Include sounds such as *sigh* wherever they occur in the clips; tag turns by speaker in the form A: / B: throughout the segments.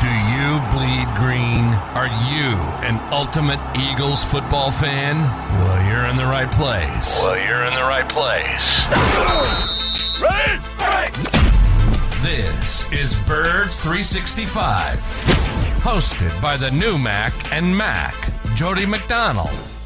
A: Do you bleed green? Are you an ultimate Eagles football fan? Well, you're in the right place. Well, you're in the right place.
B: Red, right.
A: This is Birds 365, hosted by the new Mac and Mac, Jody McDonald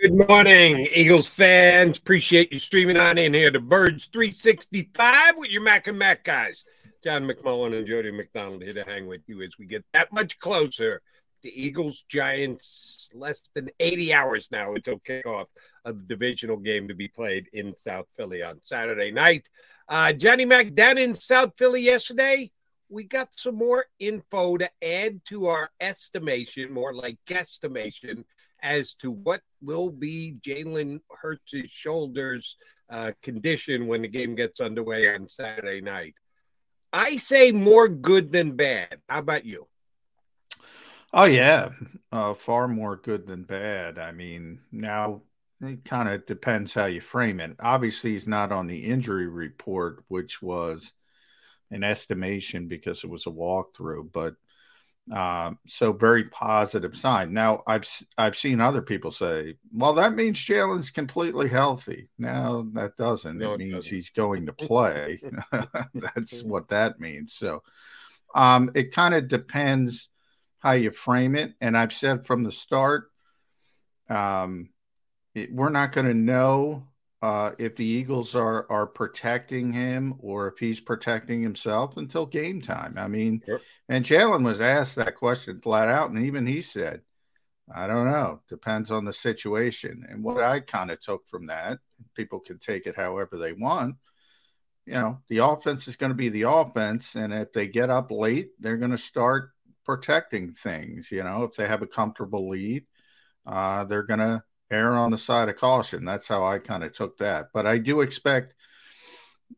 C: Good morning, Eagles fans. Appreciate you streaming on in here to Birds 365 with your Mac and Mac guys. John McMullen and Jody McDonald here to hang with you as we get that much closer to Eagles Giants. Less than 80 hours now until kickoff of the divisional game to be played in South Philly on Saturday night. Uh, Johnny Mac down in South Philly yesterday. We got some more info to add to our estimation, more like guesstimation, as to what will be Jalen Hurts' shoulders uh, condition when the game gets underway on Saturday night. I say more good than bad. How about you?
D: Oh yeah, uh, far more good than bad. I mean, now it kind of depends how you frame it. Obviously, he's not on the injury report, which was an estimation because it was a walkthrough, but um, so very positive sign. Now I've I've seen other people say, well, that means Jalen's completely healthy. No, that doesn't.
C: No,
D: it
C: it
D: means
C: doesn't.
D: he's going to *laughs* play. *laughs* That's what that means. So um, it kind of depends how you frame it. And I've said from the start, um, it, we're not going to know uh, if the Eagles are are protecting him or if he's protecting himself until game time. I mean, and Jalen was asked that question flat out, and even he said, "I don't know. Depends on the situation." And what I kind of took from that, people can take it however they want. You know, the offense is going to be the offense, and if they get up late, they're going to start protecting things. You know, if they have a comfortable lead, uh, they're going to err on the side of caution. That's how I kind of took that. But I do expect,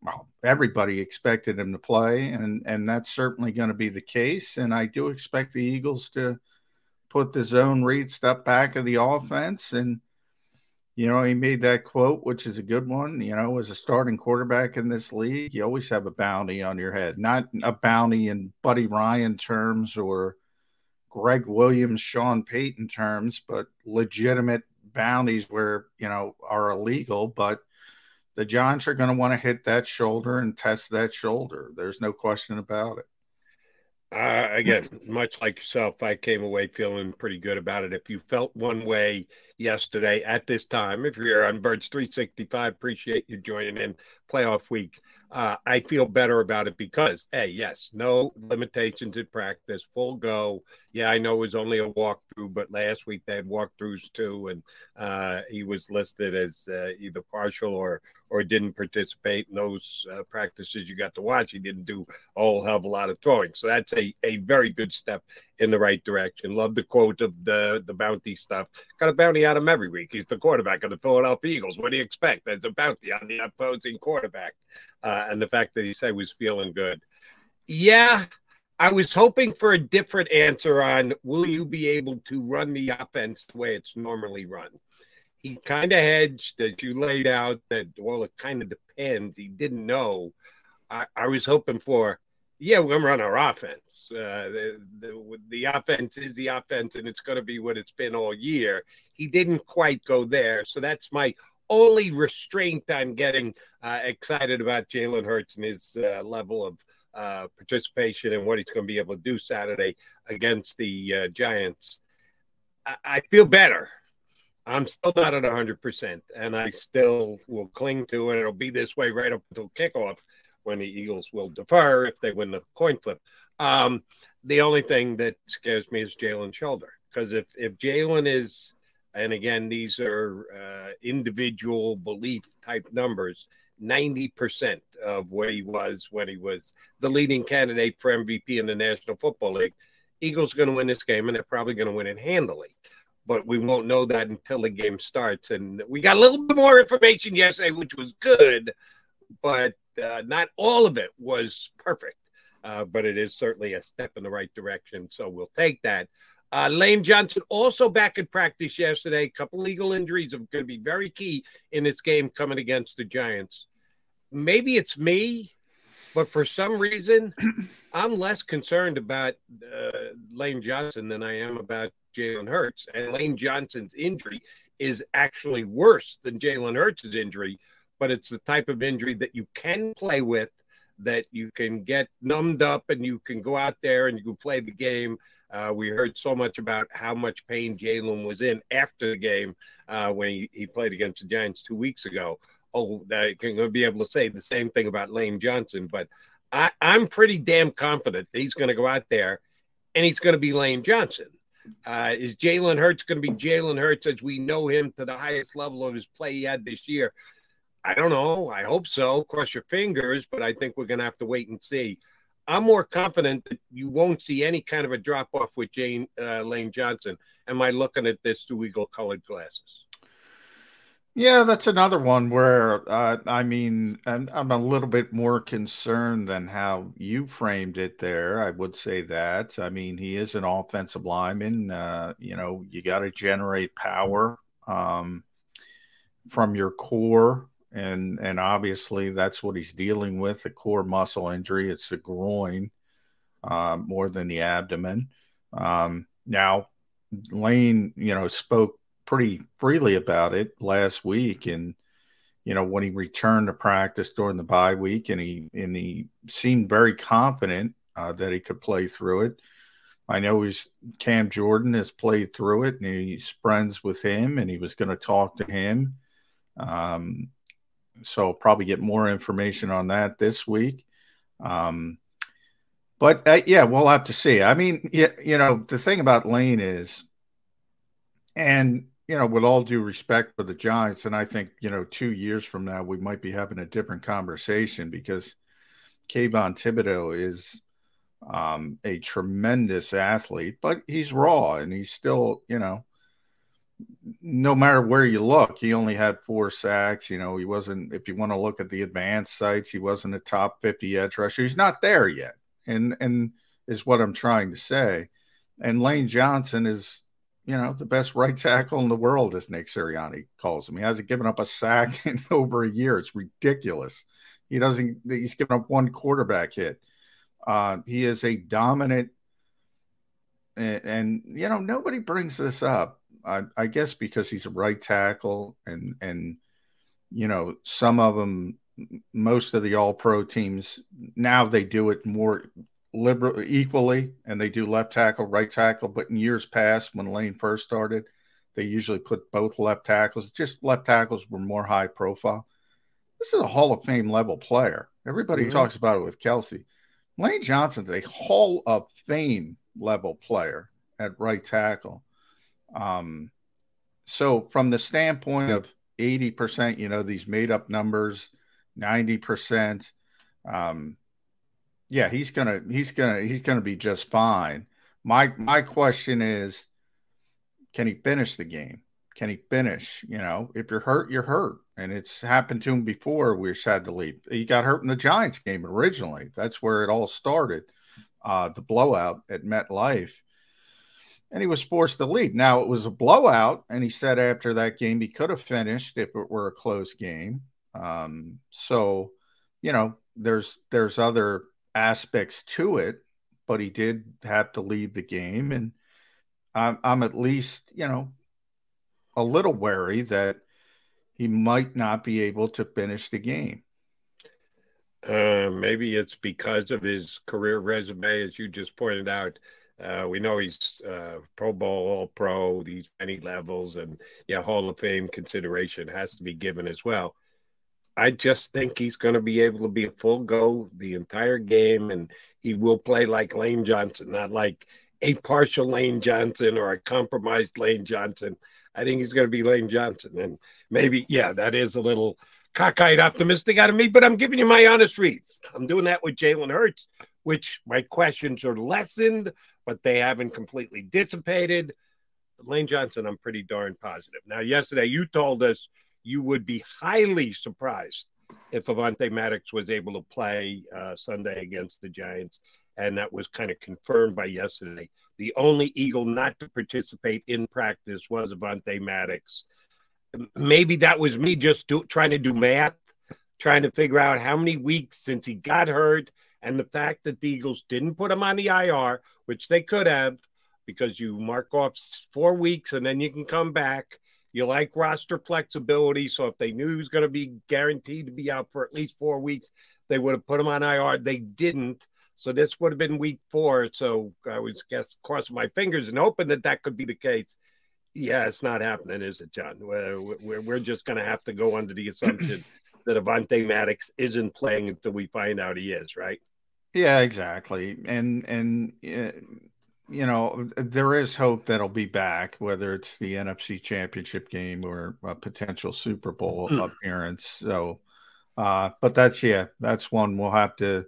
D: well, everybody expected him to play, and and that's certainly going to be the case. And I do expect the Eagles to put the zone read step back of the offense. And you know, he made that quote, which is a good one. You know, as a starting quarterback in this league, you always have a bounty on your head, not a bounty in Buddy Ryan terms or Gregg Williams, Sean Payton terms, but legitimate bounties where you know are illegal, but the Giants are going to want to hit that shoulder and test that shoulder. There's no question about it.
C: Uh, again, much like yourself, I came away feeling pretty good about it. If you felt one way yesterday at this time, if you're on Birds 365, appreciate you joining in. playoff week, uh, I feel better about it because, hey, yes, no limitations in practice, full go. Yeah, I know it was only a walkthrough, but last week they had walkthroughs too, and uh, he was listed as uh, either partial or or didn't participate in those uh, practices you got to watch. He didn't do a whole hell of a lot of throwing, so that's a a very good step in the right direction. Love the quote of the the bounty stuff. Got a bounty on him every week. He's the quarterback of the Philadelphia Eagles. What do you expect? There's a bounty on the opposing quarterback uh, and the fact that he said he was feeling good. Yeah, I was hoping for a different answer on will you be able to run the offense the way it's normally run. He kind of hedged that you laid out that well, it kind of depends. He didn't know. I, I was hoping for yeah, we're gonna run our offense. Uh, the, the, the offense is the offense, and it's going to be what it's been all year. He didn't quite go there, so that's my only restraint I'm getting uh, excited about Jalen Hurts and his uh, level of uh, participation and what he's going to be able to do Saturday against the uh, Giants. I-, I feel better. I'm still not at 100%, and I still will cling to it. It'll be this way right up until kickoff when the Eagles will defer if they win the coin flip. Um, the only thing that scares me is Jalen shoulder because if if Jalen is and again, these are uh, individual belief type numbers. 90% of where he was when he was the leading candidate for MVP in the National Football League. Eagles going to win this game, and they're probably going to win it handily. But we won't know that until the game starts. And we got a little bit more information yesterday, which was good, but uh, not all of it was perfect. Uh, but it is certainly a step in the right direction. So we'll take that. Uh, Lane Johnson also back in practice yesterday. A couple legal injuries are going to be very key in this game coming against the Giants. Maybe it's me, but for some reason, *clears throat* I'm less concerned about uh, Lane Johnson than I am about Jalen Hurts. And Lane Johnson's injury is actually worse than Jalen Hurts' injury, but it's the type of injury that you can play with, that you can get numbed up and you can go out there and you can play the game uh, we heard so much about how much pain Jalen was in after the game uh, when he, he played against the Giants two weeks ago. Oh, that can be able to say the same thing about Lane Johnson, but I, I'm pretty damn confident that he's going to go out there and he's going to be Lane Johnson. Uh, is Jalen Hurts going to be Jalen Hurts as we know him to the highest level of his play he had this year? I don't know. I hope so. Cross your fingers, but I think we're going to have to wait and see. I'm more confident that you won't see any kind of a drop off with Jane uh, Lane Johnson. Am I looking at this through eagle colored glasses?
D: Yeah, that's another one where uh, I mean, I'm, I'm, a little bit more concerned than how you framed it there. I would say that. I mean, he is an offensive lineman. Uh, you know, you got to generate power um, from your core and and obviously that's what he's dealing with a core muscle injury. It's the groin uh, more than the abdomen. Um, now lane you know spoke pretty freely about it last week and you know when he returned to practice during the bye week and he and he seemed very confident uh, that he could play through it. I know he's Cam Jordan has played through it and he's friends with him and he was going to talk to him. Um, so probably get more information on that this week. Um, but uh, yeah, we'll have to see. I mean, yeah, you know, the thing about Lane is, and you know, with all due respect for the Giants, and I think you know, two years from now we might be having a different conversation because Kayvon Thibodeaux is um, a tremendous athlete, but he's raw and he's still, you know, no matter where you look, he only had four sacks. You know, he wasn't, if you want to look at the advanced sites, he wasn't a top 50 edge rusher. He's not there yet. And, and is what I'm trying to say. And Lane Johnson is, you know, the best right tackle in the world, as Nick Sirianni calls him. He hasn't given up a sack *laughs* in over a year. It's ridiculous. He doesn't, he's given up one quarterback hit. Uh, he is a dominant, and, and, you know, nobody brings this up I, I guess because he's a right tackle, and and you know some of them, most of the All Pro teams now they do it more liberal equally, and they do left tackle, right tackle. But in years past, when Lane first started, they usually put both left tackles. Just left tackles were more high profile. this is a Hall of Fame level player. Everybody mm-hmm. talks about it with Kelce Lane Johnson's a Hall of Fame level player at right tackle. Um, so from the standpoint of 80%, you know, these made up numbers, 90%, um, yeah, he's gonna he's gonna he's gonna be just fine. My my question is, can he finish the game? Can he finish? You know, if you're hurt, you're hurt, and it's happened to him before. We're sad to leave. He got hurt in the Giants game originally. That's where it all started, uh, the blowout at MetLife and he was forced to leave. Now it was a blowout, and he said after that game he could have finished if it were a close game. Um, so, you know, there's there's other aspects to it, but he did have to leave the game, and I'm I'm at least you know a little wary that he might not be able to finish the game.
C: Uh, maybe it's because of his career resume, as you just pointed out. Uh, we know he's uh, Pro Bowl, All Pro, these many levels, and yeah, Hall of Fame consideration has to be given as well. I just think he's going to be able to be a full go the entire game, and he will play like Lane Johnson, not like a partial Lane Johnson or a compromised Lane Johnson. I think he's going to be Lane Johnson, and maybe yeah, that is a little cockeyed optimistic out of me, but I'm giving you my honest read. I'm doing that with Jalen Hurts, which my questions are lessened, but they haven't completely dissipated. Lane Johnson, I'm pretty darn positive. Now, yesterday you told us you would be highly surprised if Avonte Maddox was able to play uh, Sunday against the Giants, and that was kind of confirmed by yesterday. The only Eagle not to participate in practice was Avonte Maddox. Maybe that was me just do, trying to do math, trying to figure out how many weeks since he got hurt and the fact that the Eagles didn't put him on the IR, which they could have, because you mark off four weeks and then you can come back. You like roster flexibility. So if they knew he was going to be guaranteed to be out for at least four weeks, they would have put him on IR. They didn't. So this would have been week four. So I was guess crossing my fingers and hoping that that could be the case. Yeah, it's not happening, is it, John? We're, we're, we're just going to have to go under the assumption *clears throat* that Avonte Maddox isn't playing until we find out he is, right?
D: Yeah, exactly. And and uh, you know there is hope that'll be back, whether it's the NFC Championship game or a potential Super Bowl mm. appearance. So, uh, but that's yeah, that's one we'll have to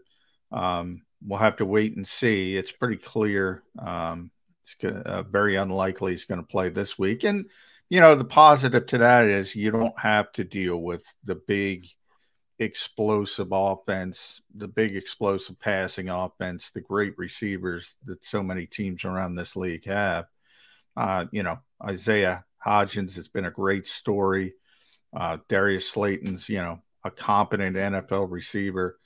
D: um, we'll have to wait and see. It's pretty clear. Um, it's uh, very unlikely he's going to play this week, and you know the positive to that is you don't have to deal with the big explosive offense, the big explosive passing offense, the great receivers that so many teams around this league have. Uh, you know, Isaiah Hodgins has been a great story. Uh, Darius Slayton's, you know, a competent NFL receiver.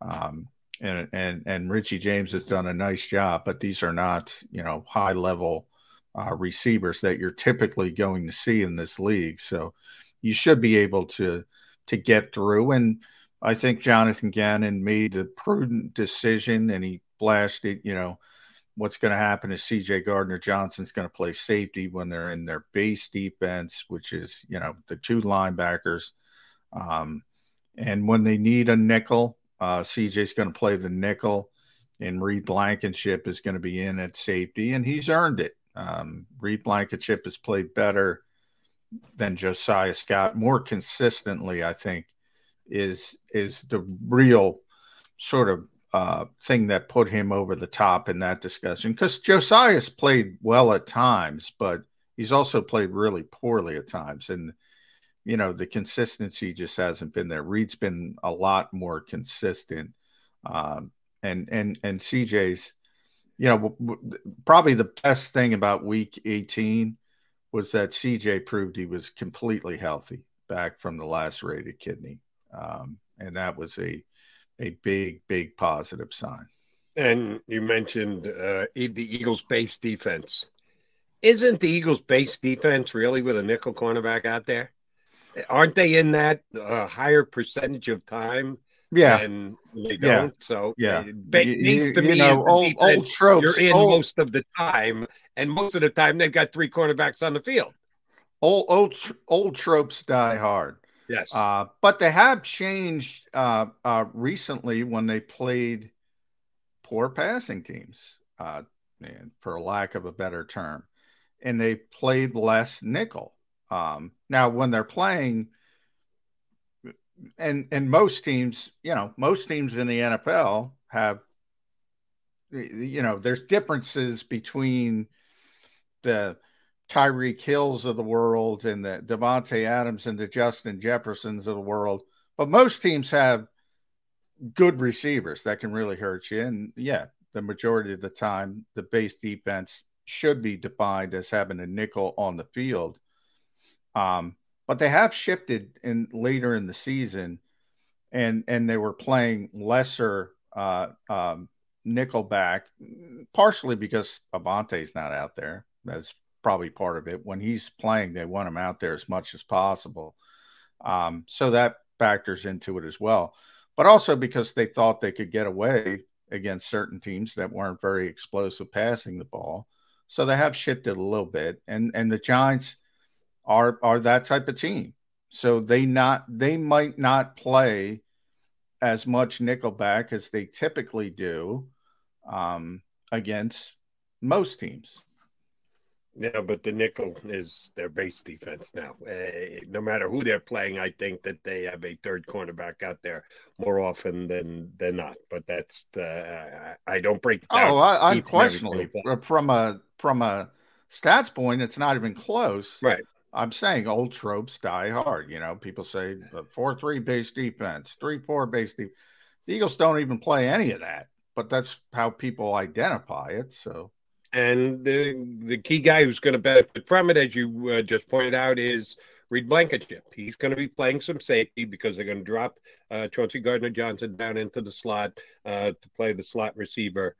D: Um, and, and, and Richie James has done a nice job, but these are not, you know, high level uh, receivers that you're typically going to see in this league. So you should be able to, to get through. And I think Jonathan Gannon made the prudent decision and he blasted, you know, what's going to happen is CJ Gardner Johnson's going to play safety when they're in their base defense, which is, you know, the two linebackers. Um, and when they need a nickel, uh, CJ's going to play the nickel, and Reed Blankenship is going to be in at safety, and he's earned it. Um, Reed Blankenship has played better than Josiah Scott more consistently, I think, is is the real sort of uh, thing that put him over the top in that discussion. Because Josiah's played well at times, but he's also played really poorly at times, and you know the consistency just hasn't been there. Reed's been a lot more consistent, um, and and and CJ's, you know, w- w- probably the best thing about Week 18 was that CJ proved he was completely healthy back from the lacerated kidney. Um, and that was a, a big, big positive sign.
C: And you mentioned uh, the Eagles' base defense. Isn't the Eagles' base defense really with a nickel cornerback out there? Aren't they in that uh, higher percentage of time
D: yeah,
C: and they don't. Yeah. So
D: yeah,
C: it needs to you, be know, old, old tropes. You're in old, most of the time, and most of the time they've got three cornerbacks on the field.
D: Old old old tropes die hard.
C: Yes.
D: Uh, but they have changed uh, uh, recently when they played poor passing teams, uh, for lack of a better term, and they played less nickel. Um, now, when they're playing, and and most teams, you know, most teams in the NFL have, you know, there's differences between the Tyreek Hills of the world and the Davante Adams and the Justin Jeffersons of the world. But most teams have good receivers that can really hurt you. And yeah, the majority of the time, the base defense should be defined as having a nickel on the field. Um, but they have shifted in later in the season, and and they were playing lesser uh, um, nickel back, partially because Avonte's not out there. That's probably part of it. When he's playing, they want him out there as much as possible. Um, so that factors into it as well. But also because they thought they could get away against certain teams that weren't very explosive passing the ball. So they have shifted a little bit. And and the Giants are are that type of team. So they not they might not play as much nickelback as they typically do um, against most teams.
C: Yeah, but the nickel is their base defense now. Uh, no matter who they're playing, I think that they have a third cornerback out there more often than than not. But that's the I don't break.
D: Oh, I, unquestionably, from a from a stats point, it's not even close.
C: Right.
D: I'm saying old tropes die hard. You know, people say four three base defense, three four base defense. The Eagles don't even play any of that, but that's how people identify it. So
C: and the the key guy who's going to benefit from it, as you uh, just pointed out, is Reed Blankenship. He's going to be playing some safety because they're going to drop uh, Chauncey Gardner Johnson down into the slot uh, to play the slot receiver.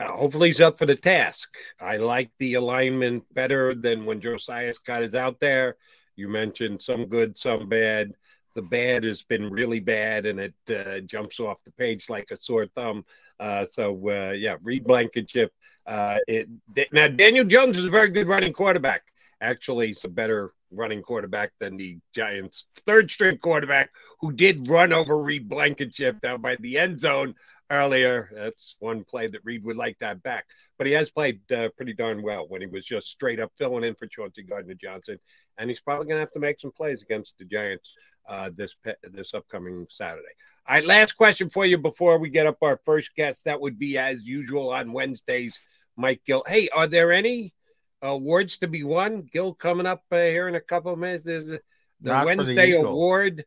C: Uh, hopefully, he's up for the task. I like the alignment better than when Josiah Scott is out there. You mentioned some good, some bad. The bad has been really bad, and it uh, jumps off the page like a sore thumb. Uh, so, uh, yeah, Reed Blankenship uh, it, now, Daniel Jones is a very good running quarterback. Actually, he's a better running quarterback than the Giants' third string quarterback, who did run over Reed Blankenship down by the end zone earlier. That's one play that Reed would like that back. But he has played uh, pretty darn well when he was just straight up filling in for Chauncey Gardner Johnson. And he's probably going to have to make some plays against the Giants uh, this this upcoming Saturday. All right, last question for you before we get up our first guest. That would be as usual on Wednesdays Mike Gill. Hey, are there any awards to be won? Gill coming up uh, here in a couple of minutes. There's the not Wednesday the award.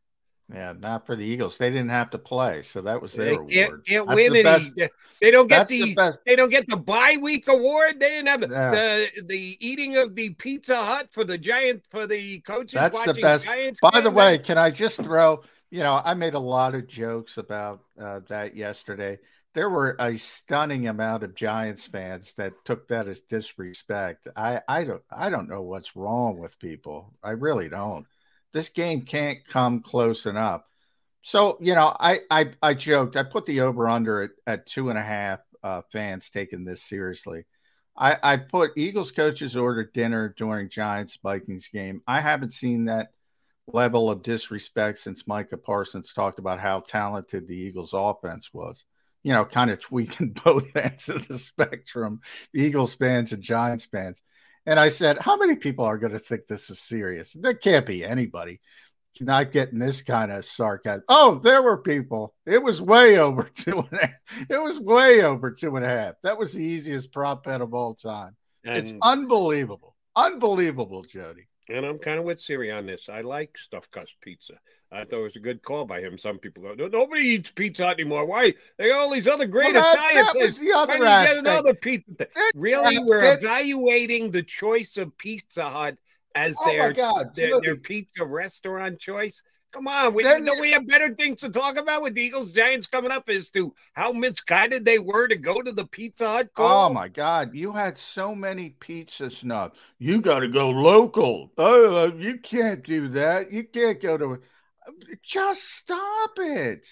D: Yeah, not for the Eagles. They didn't have to play, so that was their
C: they award. Can't, win the any. They don't get the, the they don't get the bye week award. They didn't have yeah. the the eating of the Pizza Hut for the Giant for the coaches.
D: That's the best. Giants By the way, can I just throw? You know, I made a lot of jokes about uh, that yesterday there were a stunning amount of Giants fans that took that as disrespect. I, I don't I don't know what's wrong with people. I really don't. This game can't come close enough. So you know, I I, I joked. I put the over under at, at two and a half uh, fans taking this seriously. I, I put Eagles coaches ordered dinner during Giants Vikings game. I haven't seen that level of disrespect since Micah Parsons talked about how talented the Eagles offense was you know, kind of tweaking *laughs* both ends of the spectrum, Eagles fans and Giants fans. And I said, How many people are going to think this is serious? There can't be anybody not getting this kind of sarcasm. Oh, there were people. It was way over *laughs* two and a half. It was way over two and a half. That was the easiest prop bet of all time. And it's unbelievable. Unbelievable, Jody.
C: And I'm kind of with Siri on this. I like stuffed crust pizza. I thought it was a good call by him. Some people go, no, nobody eats pizza anymore. Why? They got all these other great well, that, Italian that places.
D: the other Why aspect. Get another
C: pizza? That, really, we're evaluating the choice of Pizza Hut as oh their, their, their pizza restaurant choice. Come on, we, then, we have better things to talk about with the Eagles Giants coming up as to how misguided they were to go to the Pizza Hut. Oh, call.
D: Oh my God, you had so many pizza snubs. You got to go local. Oh, you can't do that. You can't go to. Just stop it.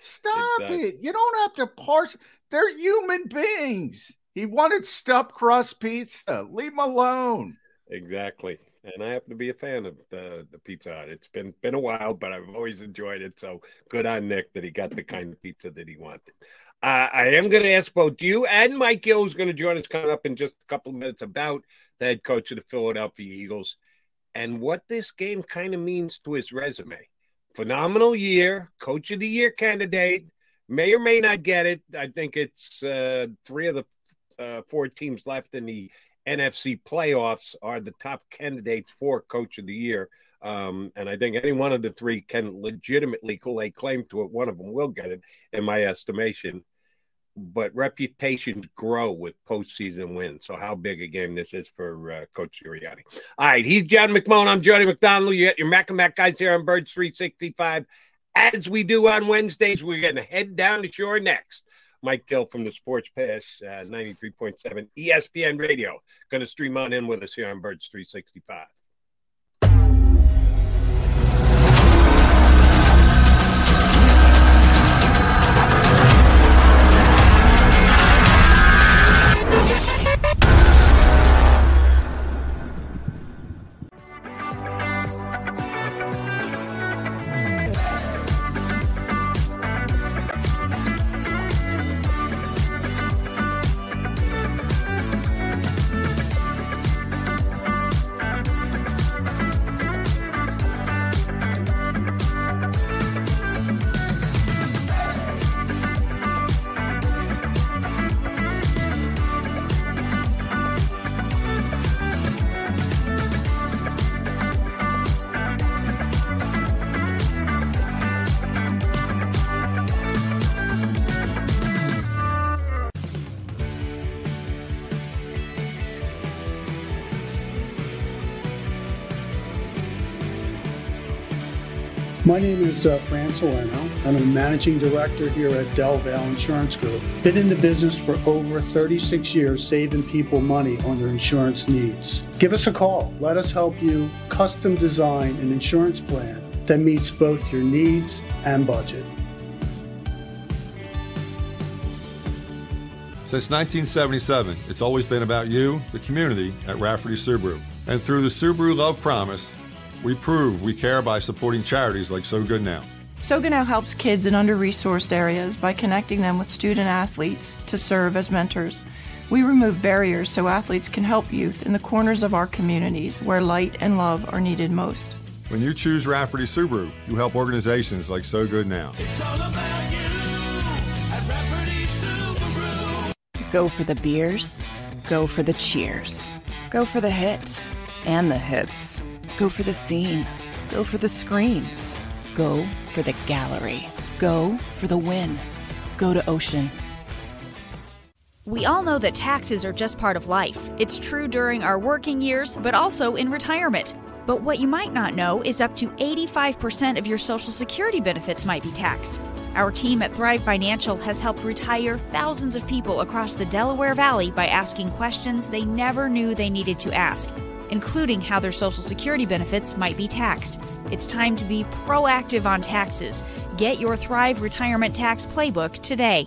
D: Stop exactly. it. You don't have to parse. They're human beings. He wanted stuffed crust pizza. Leave him alone.
C: Exactly. And I happen to be a fan of the the Pizza Hut. It's been been a while, but I've always enjoyed it. So good on Nick that he got the kind of pizza that he wanted. Uh, I am going to ask both you and Mike Gill, who's going to join us coming up in just a couple of minutes, about the head coach of the Philadelphia Eagles and what this game kind of means to his resume. Phenomenal year, coach of the year candidate, may or may not get it. I think it's uh, three of the uh, four teams left in the NFC playoffs are the top candidates for coach of the year. Um, and I think any one of the three can legitimately lay claim to it. One of them will get it, in my estimation. But reputations grow with postseason wins. So, how big a game this is for uh, Coach Sirianni. All right, he's John McMullen. I'm Jody McDonald. You got your Mac guys here on Birds 365. As we do on Wednesdays, we're going to head down to shore next. Mike Gill from the Sports Pass, uh, 93.7 ESPN Radio. Going to stream on in with us here on Birds 365.
E: My name is uh, Fran I'm a managing director here at Del Valle Insurance Group. Been in the business for over 36 years, saving people money on their insurance needs. Give us a call. Let us help you custom design an insurance plan that meets both your needs and budget.
F: Since 1977, it's always been about you, the community, at Rafferty Subaru. And through the Subaru Love Promise, we prove we care by supporting charities like So Good Now.
G: So Good Now helps kids in under resourced areas by connecting them with student athletes to serve as mentors. We remove barriers so athletes can help youth in the corners of our communities where light and love are needed most.
F: When you choose Rafferty Subaru, you help organizations like So Good Now.
H: Go for the beers, go for the cheers, go for the hit and the hits. Go for the scene. Go for the screens. Go for the gallery. Go for the win. Go to Ocean.
I: We all know that taxes are just part of life. It's true during our working years, but also in retirement. But what you might not know is up to 85% of your Social Security benefits might be taxed. Our team at Thrive Financial has helped retire thousands of people across the Delaware Valley by asking questions they never knew they needed to ask including how their Social Security benefits might be taxed. It's time to be proactive on taxes. Get your Thrive Retirement Tax Playbook today.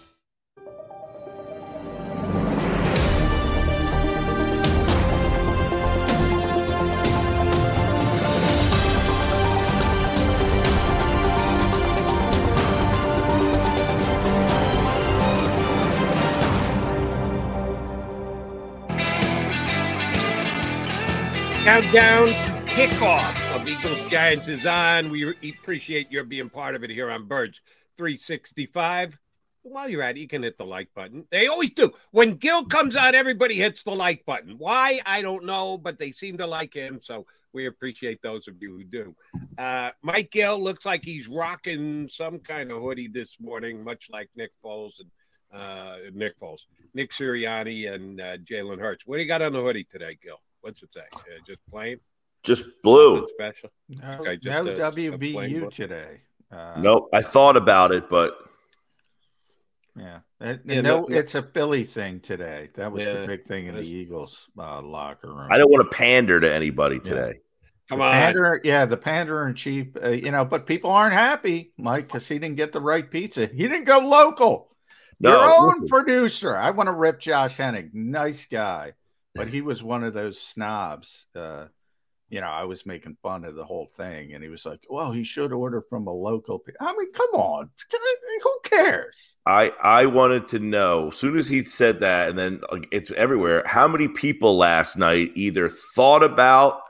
C: Countdown to kickoff of Eagles Giants is on. We appreciate your being part of it here on Birds 365. While you're at it, you can hit the like button. They always do. When Gill comes on, everybody hits the like button. Why? I don't know, but they seem to like him. So we appreciate those of you who do. Uh, Mike Gill looks like he's rocking some kind of hoodie this morning, much like Nick Foles and uh, Nick Foles, Nick Sirianni, and uh, Jalen Hurts. What do you got on the hoodie today, Gill? What's it say? Uh, just plain.
J: Just blue.
C: Special.
D: No,
C: Okay, just
D: no
C: a- a
D: WBU
C: blue.
D: today. Uh,
J: Nope. I thought about it, but
D: Yeah. It-
C: Yeah,
D: no,
C: no- no-
D: it's a Philly thing today. That was
C: Yeah,
D: the big thing in the Eagles uh, locker room.
J: I don't want to pander to anybody today.
C: Come
D: The
C: on.
D: Pander, yeah, the pander in chief, uh, you know, but people aren't happy, Mike, because he didn't get the right pizza. He didn't go local.
J: No,
D: Your own
J: listen.
D: producer. I want to rip Josh Hennig. Nice guy. But he was one of those snobs. Uh, you know, I was making fun of the whole thing. And he was like, well, he should order from a local. pe-" I mean, come on. Who cares?
J: I I wanted to know as soon as he said that, and then like, it's everywhere. How many people last night either thought about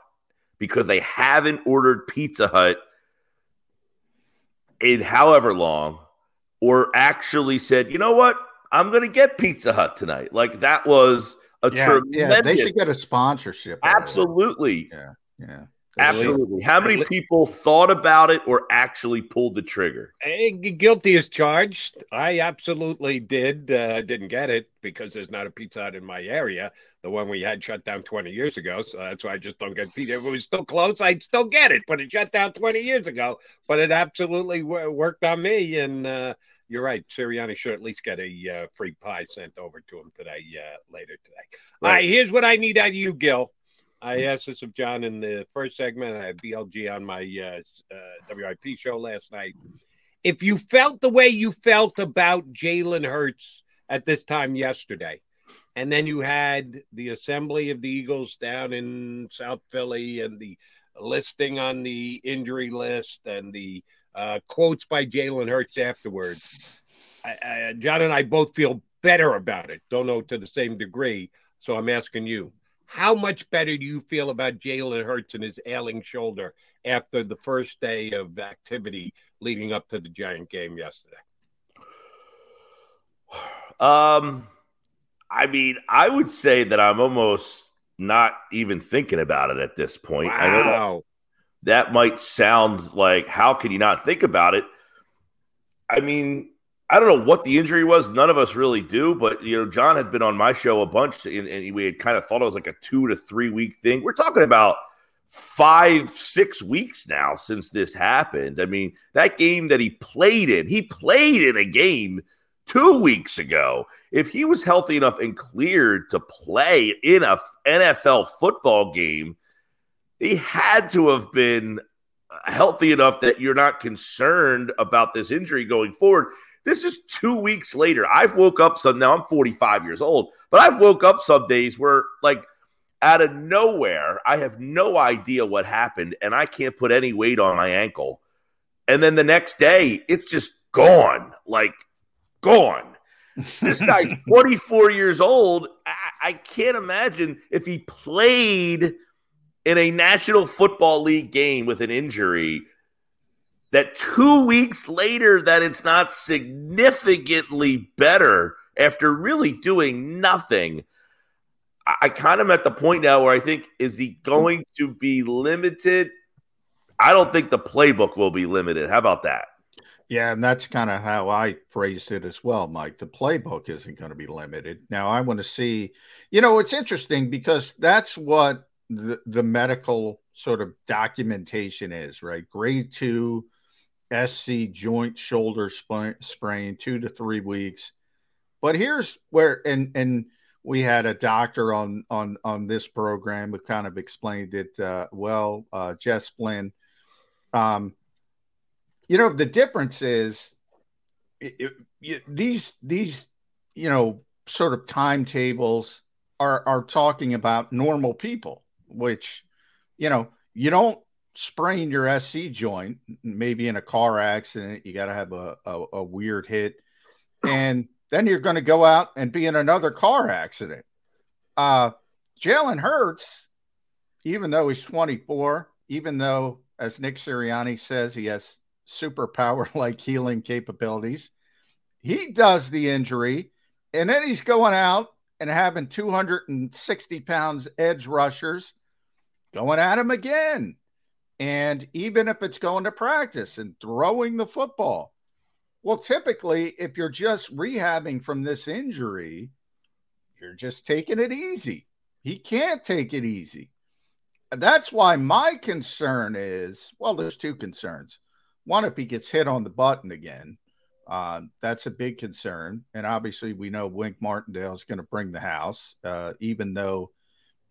J: because they haven't ordered Pizza Hut in however long, or actually said, you know what, I'm going to get Pizza Hut tonight. Like that was a
D: Yeah,
J: tremendous.
D: yeah, they should get a sponsorship. out of it.
J: absolutely,
D: Yeah. Yeah.
J: absolutely. How many people thought about it or actually pulled the trigger?
C: Eh, Guilty as charged. I absolutely did. Uh, didn't get it because there's not a Pizza Hut in my area. The one we had shut down 20 years ago. So that's why I just don't get pizza. If it was still close, I'd still get it. But it shut down 20 years ago. But it absolutely w- worked on me. And uh, you're right. Sirianni should at least get a uh, free pie sent over to him today, uh, later today. All right, here's what I need out of you, Gill. I asked this of John in the first segment. I had BLG on my uh, uh, WIP show last night. If you felt the way you felt about Jalen Hurts at this time yesterday, and then you had the assembly of the Eagles down in South Philly and the listing on the injury list and the uh, quotes by Jalen Hurts afterwards, I, I, John and I both feel better about it. Don't know to the same degree. So I'm asking you, how much better do you feel about Jalen Hurts and his ailing shoulder after the first day of activity leading up to the Giant game yesterday? *sighs*
J: Um, I mean, I would say that I'm almost not even thinking about it at this point. I don't know that, might sound like how can you not think about it? I mean, I don't know what the injury was. None of us really do, but you know, John had been on my show a bunch, and, and we had kind of thought it was like a two to three week thing. We're talking about five, six weeks now since this happened. I mean, that game that he played in, he played in a game two weeks ago. If he was healthy enough and cleared to play in a NFL football game, he had to have been healthy enough that you're not concerned about this injury going forward. This is two weeks later. I've woke up some now. I'm 45 years old, but I've woke up some days where like out of nowhere, I have no idea what happened, and I can't put any weight on my ankle. And then the next day, it's just gone, like gone. This guy's *laughs* 44 years old. I, I can't imagine if he played in a National Football League game with an injury that two weeks later that it's not significantly better after really doing nothing. I, I kind of at the point now where I think is he going to be limited? I don't think the playbook will be limited. How about that?
D: Yeah, and that's kind of how I phrased it as well, Mike. The playbook isn't going to be limited. Now, I want to see, you know, it's interesting because that's what the, the medical sort of documentation is, right? Grade two SC joint shoulder sprain, two to three weeks. But here's where, and, and, we had a doctor on on on this program who kind of explained it uh, well, uh, Jess Flynn. Um, you know the difference is it, it, these these you know sort of timetables are are talking about normal people which you know you don't sprain your sc joint maybe in a car accident you got to have a, a, a weird hit and then you're going to go out and be in another car accident uh jalen hurts even though he's 24 even though as nick sirianni says he has superpower *laughs* like healing capabilities. He does the injury, and then he's going out and having 260 pounds edge rushers going at him again. And even if it's going to practice and throwing the football, well, typically, if you're just rehabbing from this injury, you're just taking it easy. He can't take it easy. That's why my concern is well, there's two concerns. One, if he gets hit on the button again, uh, that's a big concern. And obviously, we know Wink Martindale is going to bring the house, uh, even though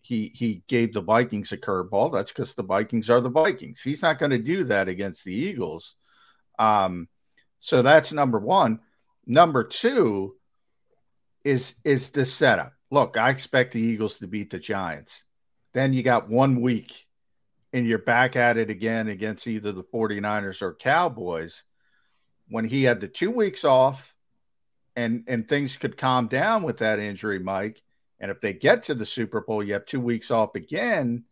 D: he he gave the Vikings a curveball. That's because the Vikings are the Vikings. He's not going to do that against the Eagles. Um, so that's number one. Number two is is the setup. Look, I expect the Eagles to beat the Giants. Then you got one week and you're back at it again against either the 49ers or Cowboys. When he had the two weeks off and and things could calm down with that injury, Mike. And if they get to the Super Bowl, you have two weeks off again.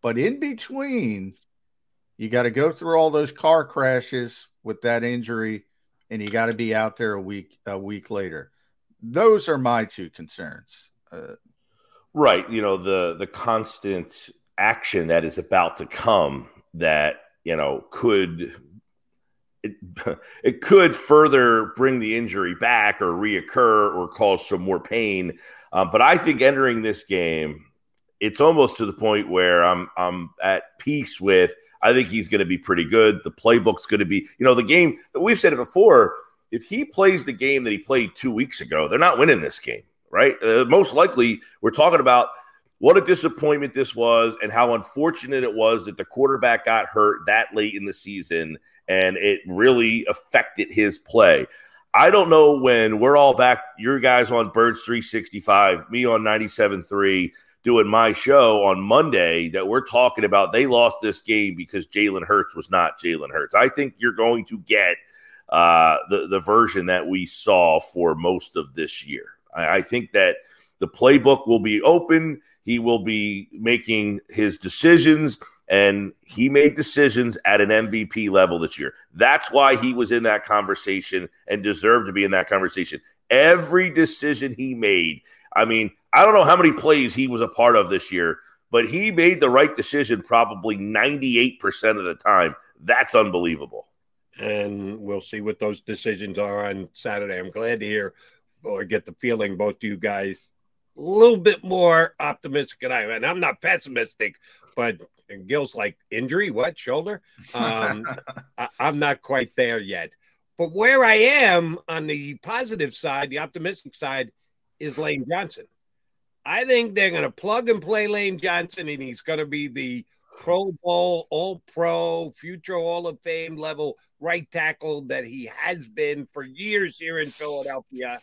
D: But in between, you got to go through all those car crashes with that injury, and you got to be out there a week a week later. Those are my two concerns. Uh,
J: right, you know the the constant action that is about to come that you know could it, *laughs* it could further bring the injury back or reoccur or cause some more pain. Um, but I think entering this game, it's almost to the point where I'm I'm at peace with. I think he's going to be pretty good. The playbook's going to be, you know, the game. We've said it before. If he plays the game that he played two weeks ago, they're not winning this game, right? Uh, most likely, we're talking about what a disappointment this was and how unfortunate it was that the quarterback got hurt that late in the season and it really affected his play. I don't know when we're all back, your guys on Birds 365, me on 97.3, doing my show on Monday, that we're talking about they lost this game because Jalen Hurts was not Jalen Hurts. I think you're going to get uh, the, the version that we saw for most of this year. I, I think that the playbook will be open. He will be making his decisions and he made decisions at an MVP level this year. That's why he was in that conversation and deserved to be in that conversation. Every decision he made, I mean, I don't know how many plays he was a part of this year, but he made the right decision probably 98% of the time. That's unbelievable.
C: And we'll see what those decisions are on Saturday. I'm glad to hear or get the feeling both you guys a little bit more optimistic than I am. And I'm not pessimistic, but and Gill's like, injury? What? Shoulder? Um, *laughs* I, I'm not quite there yet. But where I am on the positive side, the optimistic side, is Lane Johnson. I think they're going to plug and play Lane Johnson, and he's going to be the Pro Bowl, All Pro, future Hall of Fame level right tackle that he has been for years here in Philadelphia.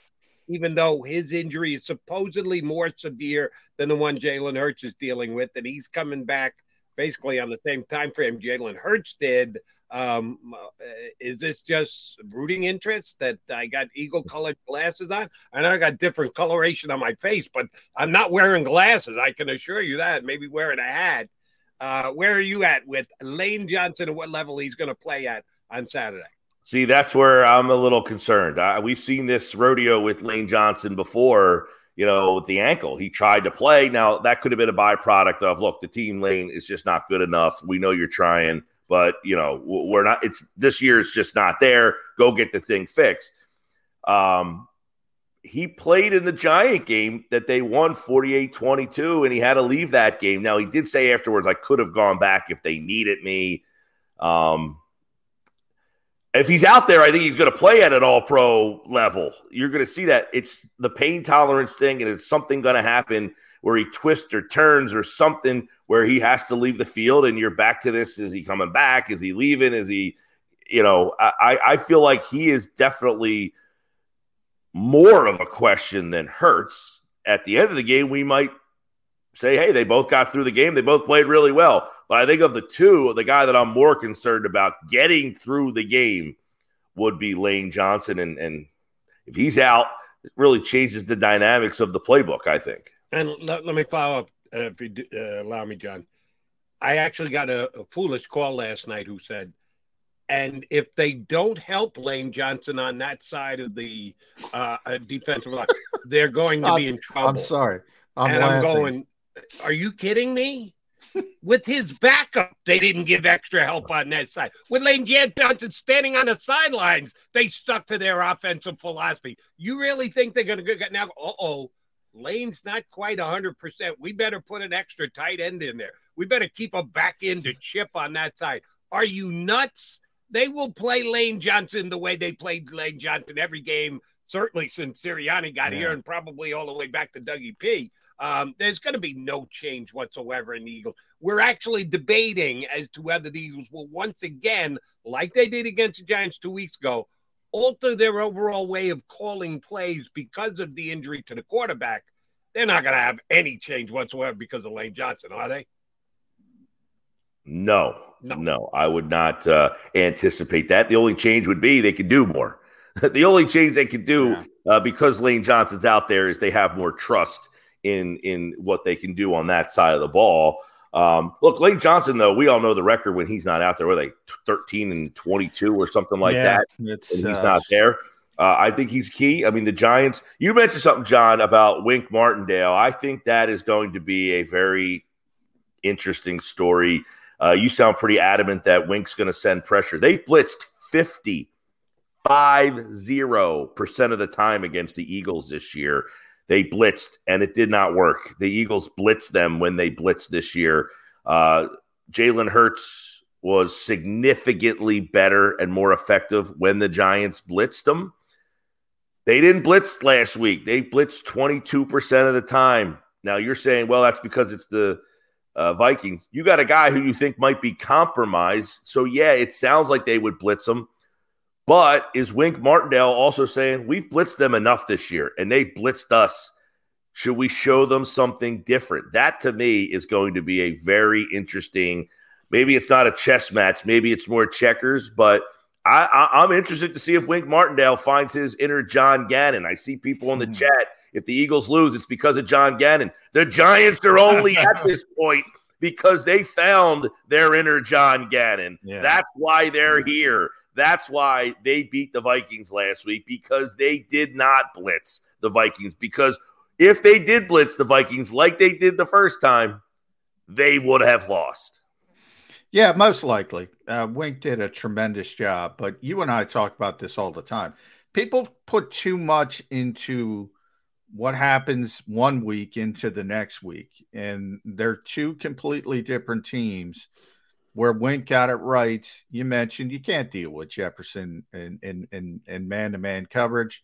C: Even though his injury is supposedly more severe than the one Jalen Hurts is dealing with, and he's coming back basically on the same time frame Jalen Hurts did. Um, uh, is this just rooting interest that I got eagle colored glasses on? I know I got different coloration on my face, but I'm not wearing glasses. I can assure you that. Maybe wearing a hat. Uh, where are you at with Lane Johnson and what level he's going to play at on Saturday?
J: See, that's where I'm a little concerned. We've seen this rodeo with Lane Johnson before you know, with the ankle. He tried to play. Now, that could have been a byproduct of look, the team lane is just not good enough. We know you're trying, but, you know, we're not, it's this year is just not there. Go get the thing fixed. Um, he played in the Giant game that they won 48 22, and he had to leave that game. Now, he did say afterwards, I could have gone back if they needed me. Um, if he's out there, I think he's going to play at an all pro level. You're going to see that it's the pain tolerance thing, and it's something going to happen where he twists or turns or something where he has to leave the field. And you're back to this: is he coming back? Is he leaving? Is he, you know, I, I feel like he is definitely more of a question than Hurts. At the end of the game, we might say, hey, they both got through the game. They both played really well. But I think of the two, the guy that I'm more concerned about getting through the game would be Lane Johnson. And, and if he's out, it really changes the dynamics of the playbook, I think.
C: And let, let me follow up, uh, if you uh, allow me, John. I actually got a, a foolish call last night who said, and if they don't help Lane Johnson on that side of the uh, uh defensive line, they're going to be in trouble.
D: I'm sorry.
C: I'm and laughing. I'm going, are you kidding me? With his backup, they didn't give extra help on that side. With Lane Johnson standing on the sidelines, they stuck to their offensive philosophy. You really think they're going to get now? Uh oh, Lane's not quite 100%. We better put an extra tight end in there. We better keep a back end to chip on that side. Are you nuts? They will play Lane Johnson the way they played Lane Johnson every game, certainly since Sirianni got
D: Yeah.
C: here and probably all the way back to Dougie P. Um, there's going to be no change whatsoever in the Eagles. We're actually debating as to whether the Eagles will once again, like they did against the Giants two weeks ago, alter their overall way of calling plays because of the injury to the quarterback. They're not going to have any change whatsoever because of Lane Johnson, are they?
J: No, no, I would not uh, anticipate that. The only change would be they could do more. *laughs* the only change they could do uh, because Lane Johnson's out there is they have more trust in in what they can do on that side of the ball. Um, look, Lane Johnson, though, we all know the record when he's not out there. Were they thirteen and twenty two or something like
D: Yeah,
J: that? and he's
D: uh,
J: not there. Uh, I think he's key. I mean, the Giants. You mentioned something, John, about Wink Martindale. I think that is going to be a very interesting story. Uh, you sound pretty adamant that Wink's going to send pressure. They blitzed 50, 50% of the time against the Eagles this year. They blitzed, and it did not work. The Eagles blitzed them when they blitzed this year. Uh, Jalen Hurts was significantly better and more effective when the Giants blitzed them. They didn't blitz last week. They blitzed 22% of the time. Now you're saying, well, that's because it's the uh, Vikings. You got a guy who you think might be compromised. So, yeah, it sounds like they would blitz him. But is Wink Martindale also saying, we've blitzed them enough this year and they've blitzed us? Should we show them something different? That to me is going to be a very interesting. Maybe it's not a chess match, maybe it's more checkers, but I, I, I'm interested to see if Wink Martindale finds his inner John Gannon. I see people in the hmm. chat. If the Eagles lose, it's because of John Gannon. The Giants are only at *laughs* this point because they found their inner John Gannon.
D: Yeah.
J: That's why they're here. That's why they beat the Vikings last week because they did not blitz the Vikings. Because if they did blitz the Vikings like they did the first time, they would have lost.
D: Yeah, most likely. Uh, Wink did a tremendous job, but you and I talk about this all the time. People put too much into what happens one week into the next week, and they're two completely different teams. Where Wink got it right, you mentioned you can't deal with Jefferson and and and and man to man coverage.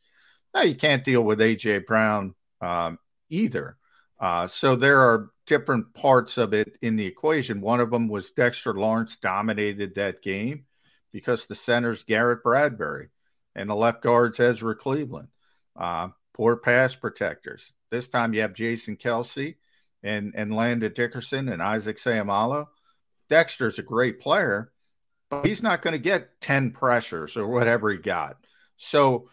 D: No, you can't deal with AJ Brown um, either. Uh, so there are different parts of it in the equation. One of them was Dexter Lawrence dominated that game because the center's Garrett Bradbury and the left guard's Ezra Cleveland. Uh, poor pass protectors. This time you have Jason Kelce and and Landon Dickerson and Isaac Seumalo. Dexter's a great player, but he's not going to get 10 pressures or whatever he got. So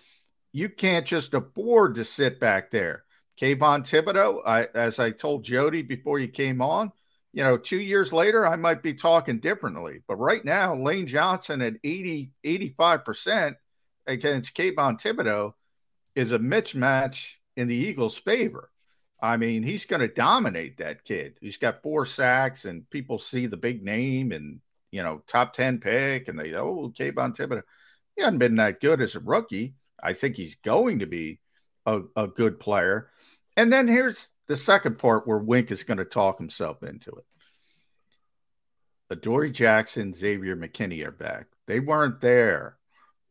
D: you can't just afford to sit back there. Kayvon Thibodeaux, I, as I told Jody before you came on, you know, two years later, I might be talking differently. But right now, Lane Johnson at 80, 85% against Kayvon Thibodeaux is a mismatch in the Eagles' favor. I mean, he's going to dominate that kid. He's got four sacks, and people see the big name and, you know, top 10 pick, and they, oh, Kayvon Thibodeaux. He hasn't been that good as a rookie. I think he's going to be a, a good player. And then here's the second part where Wink is going to talk himself into it. Adoree Jackson, Xavier McKinney are back. They weren't there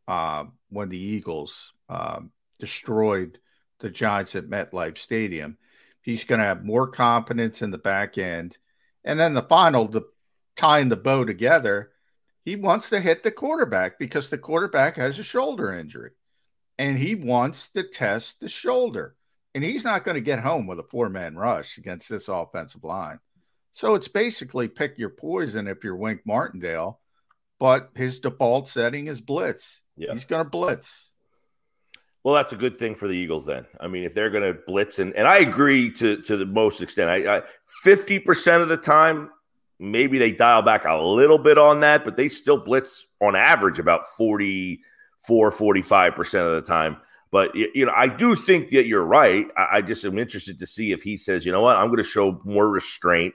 D: uh, when the Eagles um, destroyed the Giants at MetLife Stadium. He's going to have more confidence in the back end. And then the final, the tying the bow together, he wants to hit the quarterback because the quarterback has a shoulder injury and he wants to test the shoulder. And he's not going to get home with a four man rush against this offensive line. So it's basically pick your poison if you're Wink Martindale, but his default setting is blitz.
J: Yeah.
D: He's going to blitz.
J: Well, that's a good thing for the Eagles then. I mean, if they're going to blitz and and I agree to to the most extent. I fifty percent of the time, maybe they dial back a little bit on that, but they still blitz on average about 44, 45 percent of the time. But you know, I do think that you're right. I, I just am interested to see if he says, you know what, I'm going to show more restraint.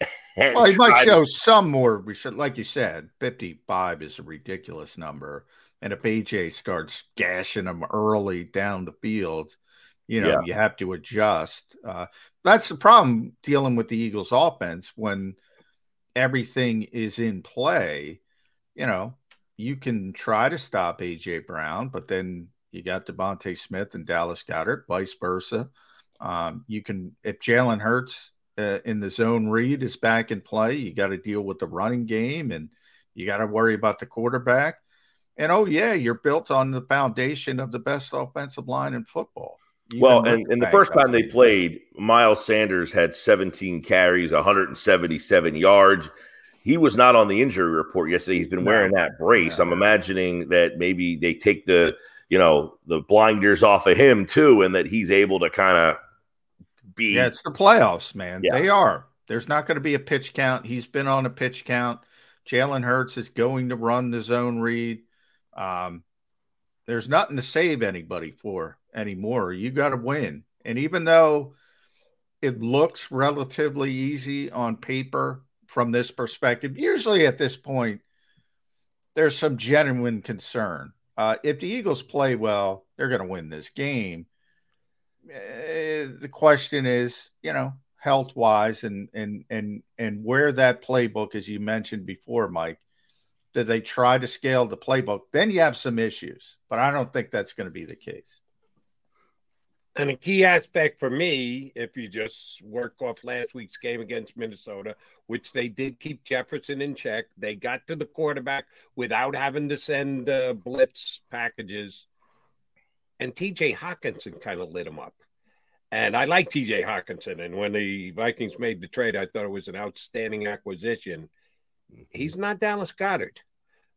J: *laughs*
D: Well, he might
J: try to-
D: show some more. Should, like you said, 55 is a ridiculous number. And if AJ starts gashing them early down the field, You know,
J: Yeah.
D: you have to adjust. Uh, that's the problem dealing with the Eagles offense when everything is in play. You know, you can try to stop AJ Brown, but then you got DeVonta Smith and Dallas Goedert, vice versa. Um, you can, if Jalen Hurts uh, in the zone read is back in play, you got to deal with the running game and you got to worry about the quarterback. And oh, yeah, you're built on the foundation of the best offensive line in football. even
J: Well, and, and the first time they played, Miles Sanders had 17 carries, 177 yards. He was not on the injury report yesterday. He's been wearing that brace. I'm imagining that maybe they take the, you know, the blinders off of him too, and that he's able to kind of be.
D: Yeah, it's the playoffs, man.
J: Yeah.
D: They are. There's not going to be a pitch count. He's been on a pitch count. Jalen Hurts is going to run the zone read. Um, there's nothing to save anybody for anymore. You got to win. And even though it looks relatively easy on paper from this perspective, usually at this point, there's some genuine concern. Uh, if the Eagles play well, they're going to win this game. Eh, the question is, you know, health wise and and and and where that playbook, as you mentioned before, Mike, did they try to scale the playbook? Then you have some issues, but I don't think that's going to be the case.
C: And a key aspect for me, if you just work off last week's game against Minnesota, which they did keep Jefferson in check, they got to the quarterback without having to send uh, blitz packages. And TJ Hockenson kind of lit him up. And I like TJ Hockenson. And when the Vikings made the trade, I thought it was an outstanding acquisition. He's not Dallas Goedert.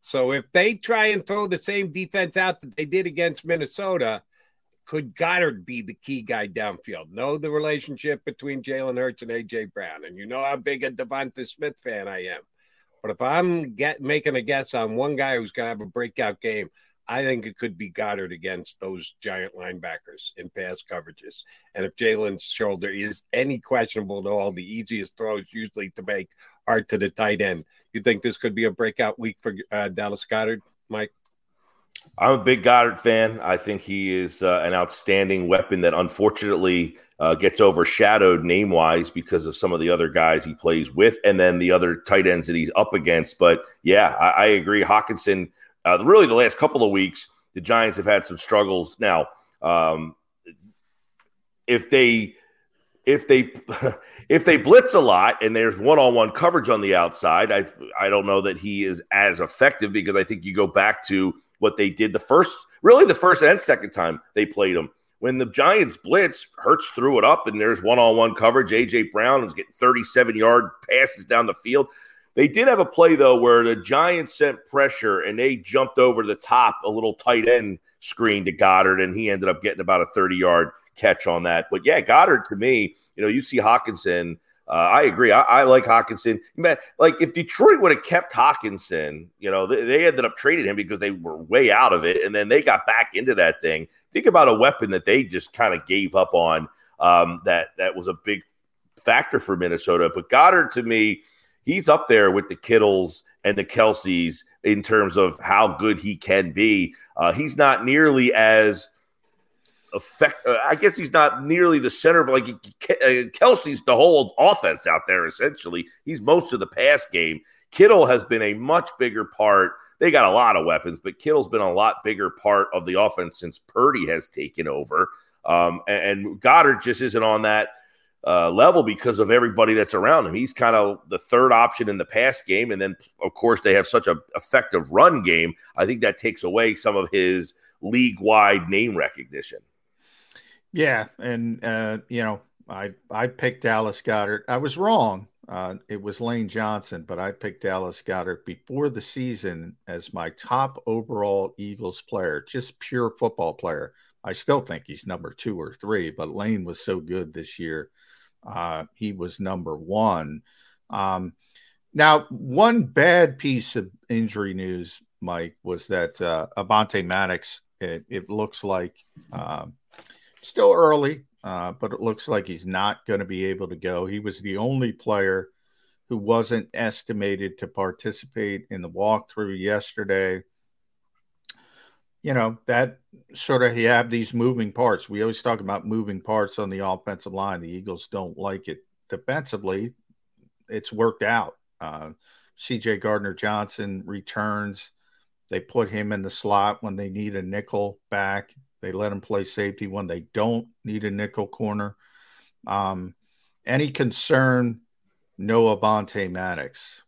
C: So if they try and throw the same defense out that they did against Minnesota, could Goedert be the key guy downfield? Know the relationship between Jalen Hurts and AJ Brown, and you know how big a DeVonta Smith fan I am. But if I'm get making a guess on one guy who's going to have a breakout game, I think it could be Goedert against those giant linebackers in pass coverages. And if Jalen's shoulder is any questionable at all, the easiest throws usually to make are to the tight end. You think this could be a breakout week for uh, Dallas Goedert, Mike?
J: I'm a big Goedert fan. I think he is uh, an outstanding weapon that unfortunately uh, gets overshadowed name wise because of some of the other guys he plays with and then the other tight ends that he's up against. But yeah, I, I agree. Hockenson, uh, really the last couple of weeks, the Giants have had some struggles. Now, um, if they if they *laughs* if they blitz a lot and there's one-on-one coverage on the outside, I I don't know that he is as effective because I think you go back to what they did the first, really the first and second time they played him. When the Giants blitz, Hurts threw it up and there's one-on-one coverage. AJ Brown was getting 37-yard passes down the field. They did have a play though where the Giants sent pressure and they jumped over the top a little tight end screen to Goedert, and he ended up getting about a 30-yard catch on that. But yeah, Goedert to me, you know, you see Hockenson. Uh, I agree. I, I like Hockenson. Like if Detroit would have kept Hockenson, you know, they, they ended up trading him because they were way out of it, and then they got back into that thing. Think about a weapon that they just kind of gave up on. Um, that that was a big factor for Minnesota. But Goedert, to me, he's up there with the Kittles and the Kelces in terms of how good he can be. Uh, he's not nearly as effect. Uh, I guess he's not nearly the center, but like uh, Kelce's the whole offense out there. Essentially, he's most of the pass game. Kittle has been a much bigger part. They got a lot of weapons, but Kittle's been a lot bigger part of the offense since Purdy has taken over. Um, and, and Goedert just isn't on that uh, level because of everybody that's around him. He's kind of the third option in the pass game, and then of course they have such a effective run game. I think that takes away some of his league wide name recognition.
D: Yeah, and uh, you know, I I picked Dallas Goedert. I was wrong. Uh, it was Lane Johnson, but I picked Dallas Goedert before the season as my top overall Eagles player, just pure football player. I still think he's number two or three, but Lane was so good this year. Uh, he was number one. Um, now, one bad piece of injury news, Mike, was that uh, Avonte Maddox. It, it looks like um, still early, uh, but it looks like he's not going to be able to go. He was the only player who wasn't estimated to participate in the walkthrough yesterday. You know, that sort of you have these moving parts. We always talk about moving parts on the offensive line. The Eagles don't like it defensively. It's worked out. Uh, CJ Gardner Johnson returns. They put him in the slot when they need a nickel back. They let him play safety when they don't need a nickel corner. Um, any concern? No Avonte Maddox.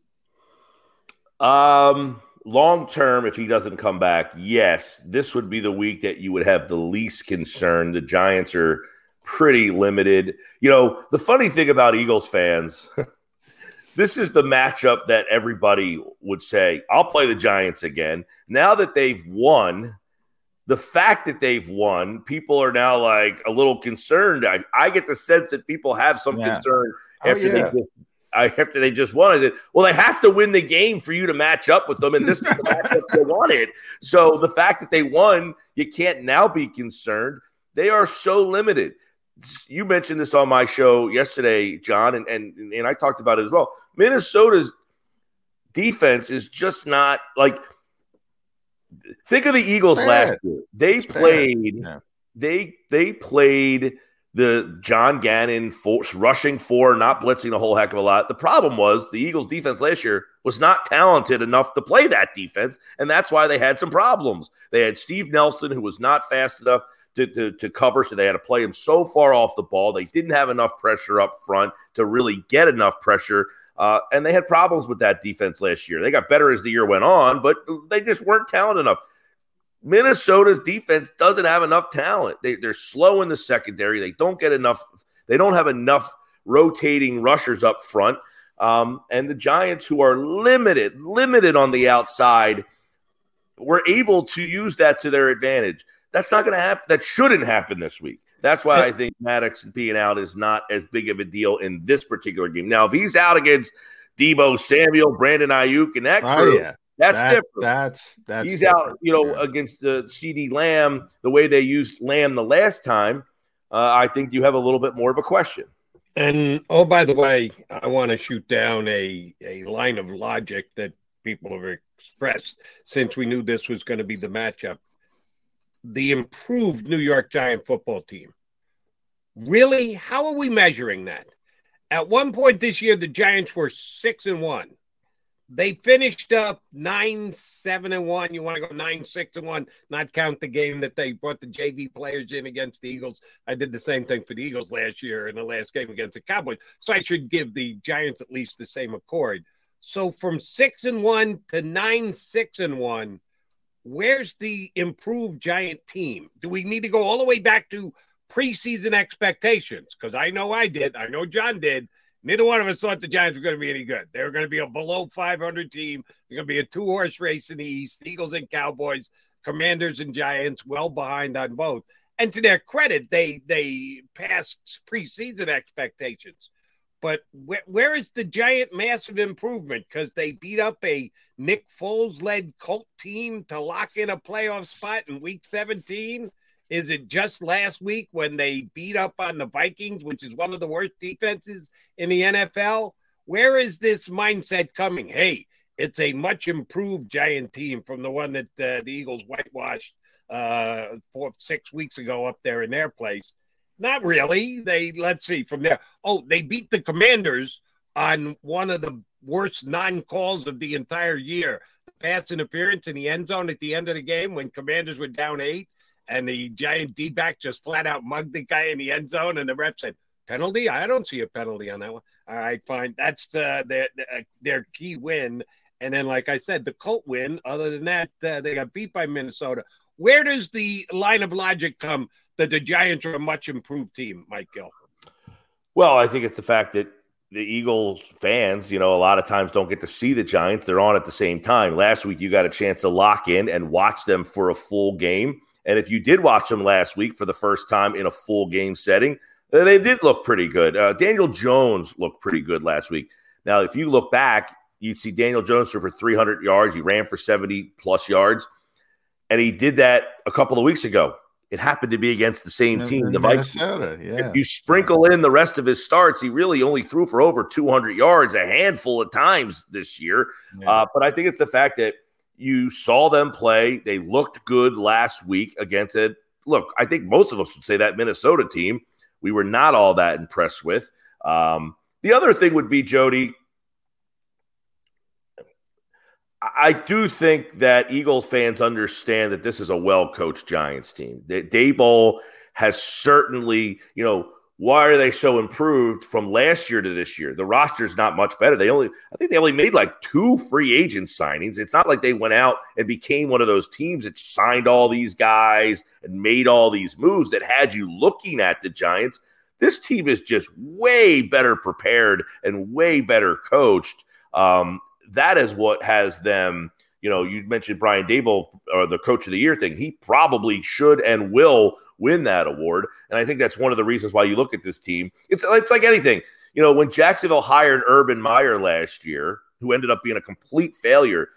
J: Um, long term, if he doesn't come back, yes, this would be the week that you would have the least concern. The Giants are pretty limited. You know, the funny thing about Eagles fans, *laughs* this is the matchup that everybody would say, I'll play the Giants again. Now that they've won, the fact that they've won, people are now like a little concerned. I, I get the sense that people have some yeah. concern oh, after yeah. they after they just won. I said, well, they have to win the game for you to match up with them, and this is the matchup *laughs* they wanted. So the fact that they won, you can't now be concerned. They are so limited. You mentioned this on my show yesterday, John, and and, and I talked about it as well. Minnesota's defense is just not like – think of the Eagles last year. They played. They they played the John Gannon rushing four, not blitzing a whole heck of a lot. The problem was the Eagles defense last year was not talented enough to play that defense, and that's why they had some problems. They had Steve Nelson, who was not fast enough to, to, to cover, so they had to play him so far off the ball. They didn't have enough pressure up front to really get enough pressure uh, and they had problems with that defense last year. They got better as the year went on, but they just weren't talented enough. Minnesota's defense doesn't have enough talent. They, they're slow in the secondary. They don't get enough. They don't have enough rotating rushers up front. Um, and the Giants, who are limited, limited on the outside, were able to use that to their advantage. That's not going to happen. That shouldn't happen this week. That's why I think Maddox being out is not as big of a deal in this particular game. Now, if he's out against Deebo Samuel, Brandon Aiyuk, and that oh, crew, oh, yeah. That's that, different.
D: That's that's
J: he's
D: different.
J: out, you know, yeah. against the CeeDee Lamb, the way they used Lamb the last time. Uh, I think you have a little bit more of a question.
C: And oh, by the way, I want to shoot down a a line of logic that people have expressed since we knew this was going to be the matchup the improved New York Giant football team. Really? How are we measuring that? At one point this year, the Giants were six and one. They finished up nine, seven, and one. You want to go nine, six, and one, not count the game that they brought the JV players in against the Eagles. I did the same thing for the Eagles last year in the last game against the Cowboys. So I should give the Giants at least the same accord. So from six and one to nine, six and one, where's the improved giant team? Do we need to go all the way back to preseason expectations? Because I know I did. I know John did. Neither one of us thought the Giants were going to be any good. They were going to be a below 500 team. They're going to be a two horse race in the East. Eagles and Cowboys, Commanders and Giants, well behind on both. And to their credit, they they passed preseason expectations. But where, where is the giant massive improvement? Because they beat up a Nick Foles led Colt team to lock in a playoff spot in week 17. Is it just last week when they beat up on the Vikings, which is one of the worst defenses in the NFL? Where is this mindset coming? Hey, it's a much improved giant team from the one that uh, the Eagles whitewashed uh, four, six weeks ago up there in their place. Not really. They let's see from there. Oh, they beat the Commanders on one of the worst non-calls of the entire year. Pass interference in the end zone at the end of the game when Commanders were down eight, and the giant D-back just flat out mugged the guy in the end zone, and the ref said penalty. I don't see a penalty on that one. All right, fine. That's uh, their their key win. And then, like I said, the Colt win. Other than that, uh, they got beat by Minnesota. Where does the line of logic come that the Giants are a much improved team, Mike Gill?
J: Well, I think it's the fact that the Eagles fans, you know, a lot of times don't get to see the Giants. They're on at the same time. Last week, you got a chance to lock in and watch them for a full game. And if you did watch them last week for the first time in a full game setting, uh, they did look pretty good. Uh, Daniel Jones looked pretty good last week. Now, if you look back, you'd see Daniel Jones threw for 300 yards. He ran for 70 plus yards. And he did that a couple of weeks ago. It happened to be against the same in, team, in the Vikings. Yeah. If you sprinkle in the rest of his starts, he really only threw for over 200 yards a handful of times this year. Yeah. Uh, but I think it's the fact that you saw them play. They looked good last week against it. Look, I think most of us would say that Minnesota team we were not all that impressed with. Um, the other thing would be Jody. I do think that Eagles fans understand that this is a well coached Giants team. Daboll has certainly, you know, why are they so improved from last year to this year? The roster's not much better. They only, I think they only made like two free agent signings. It's not like they went out and became one of those teams that signed all these guys and made all these moves that had you looking at the Giants. This team is just way better prepared and way better coached. Um, that is what has them. You know, you mentioned Brian Daboll or the coach of the year thing. He probably should and will win that award. And I think that's one of the reasons why you look at this team. It's it's like anything. You know, when Jacksonville hired Urban Meyer last year, who ended up being a complete failure,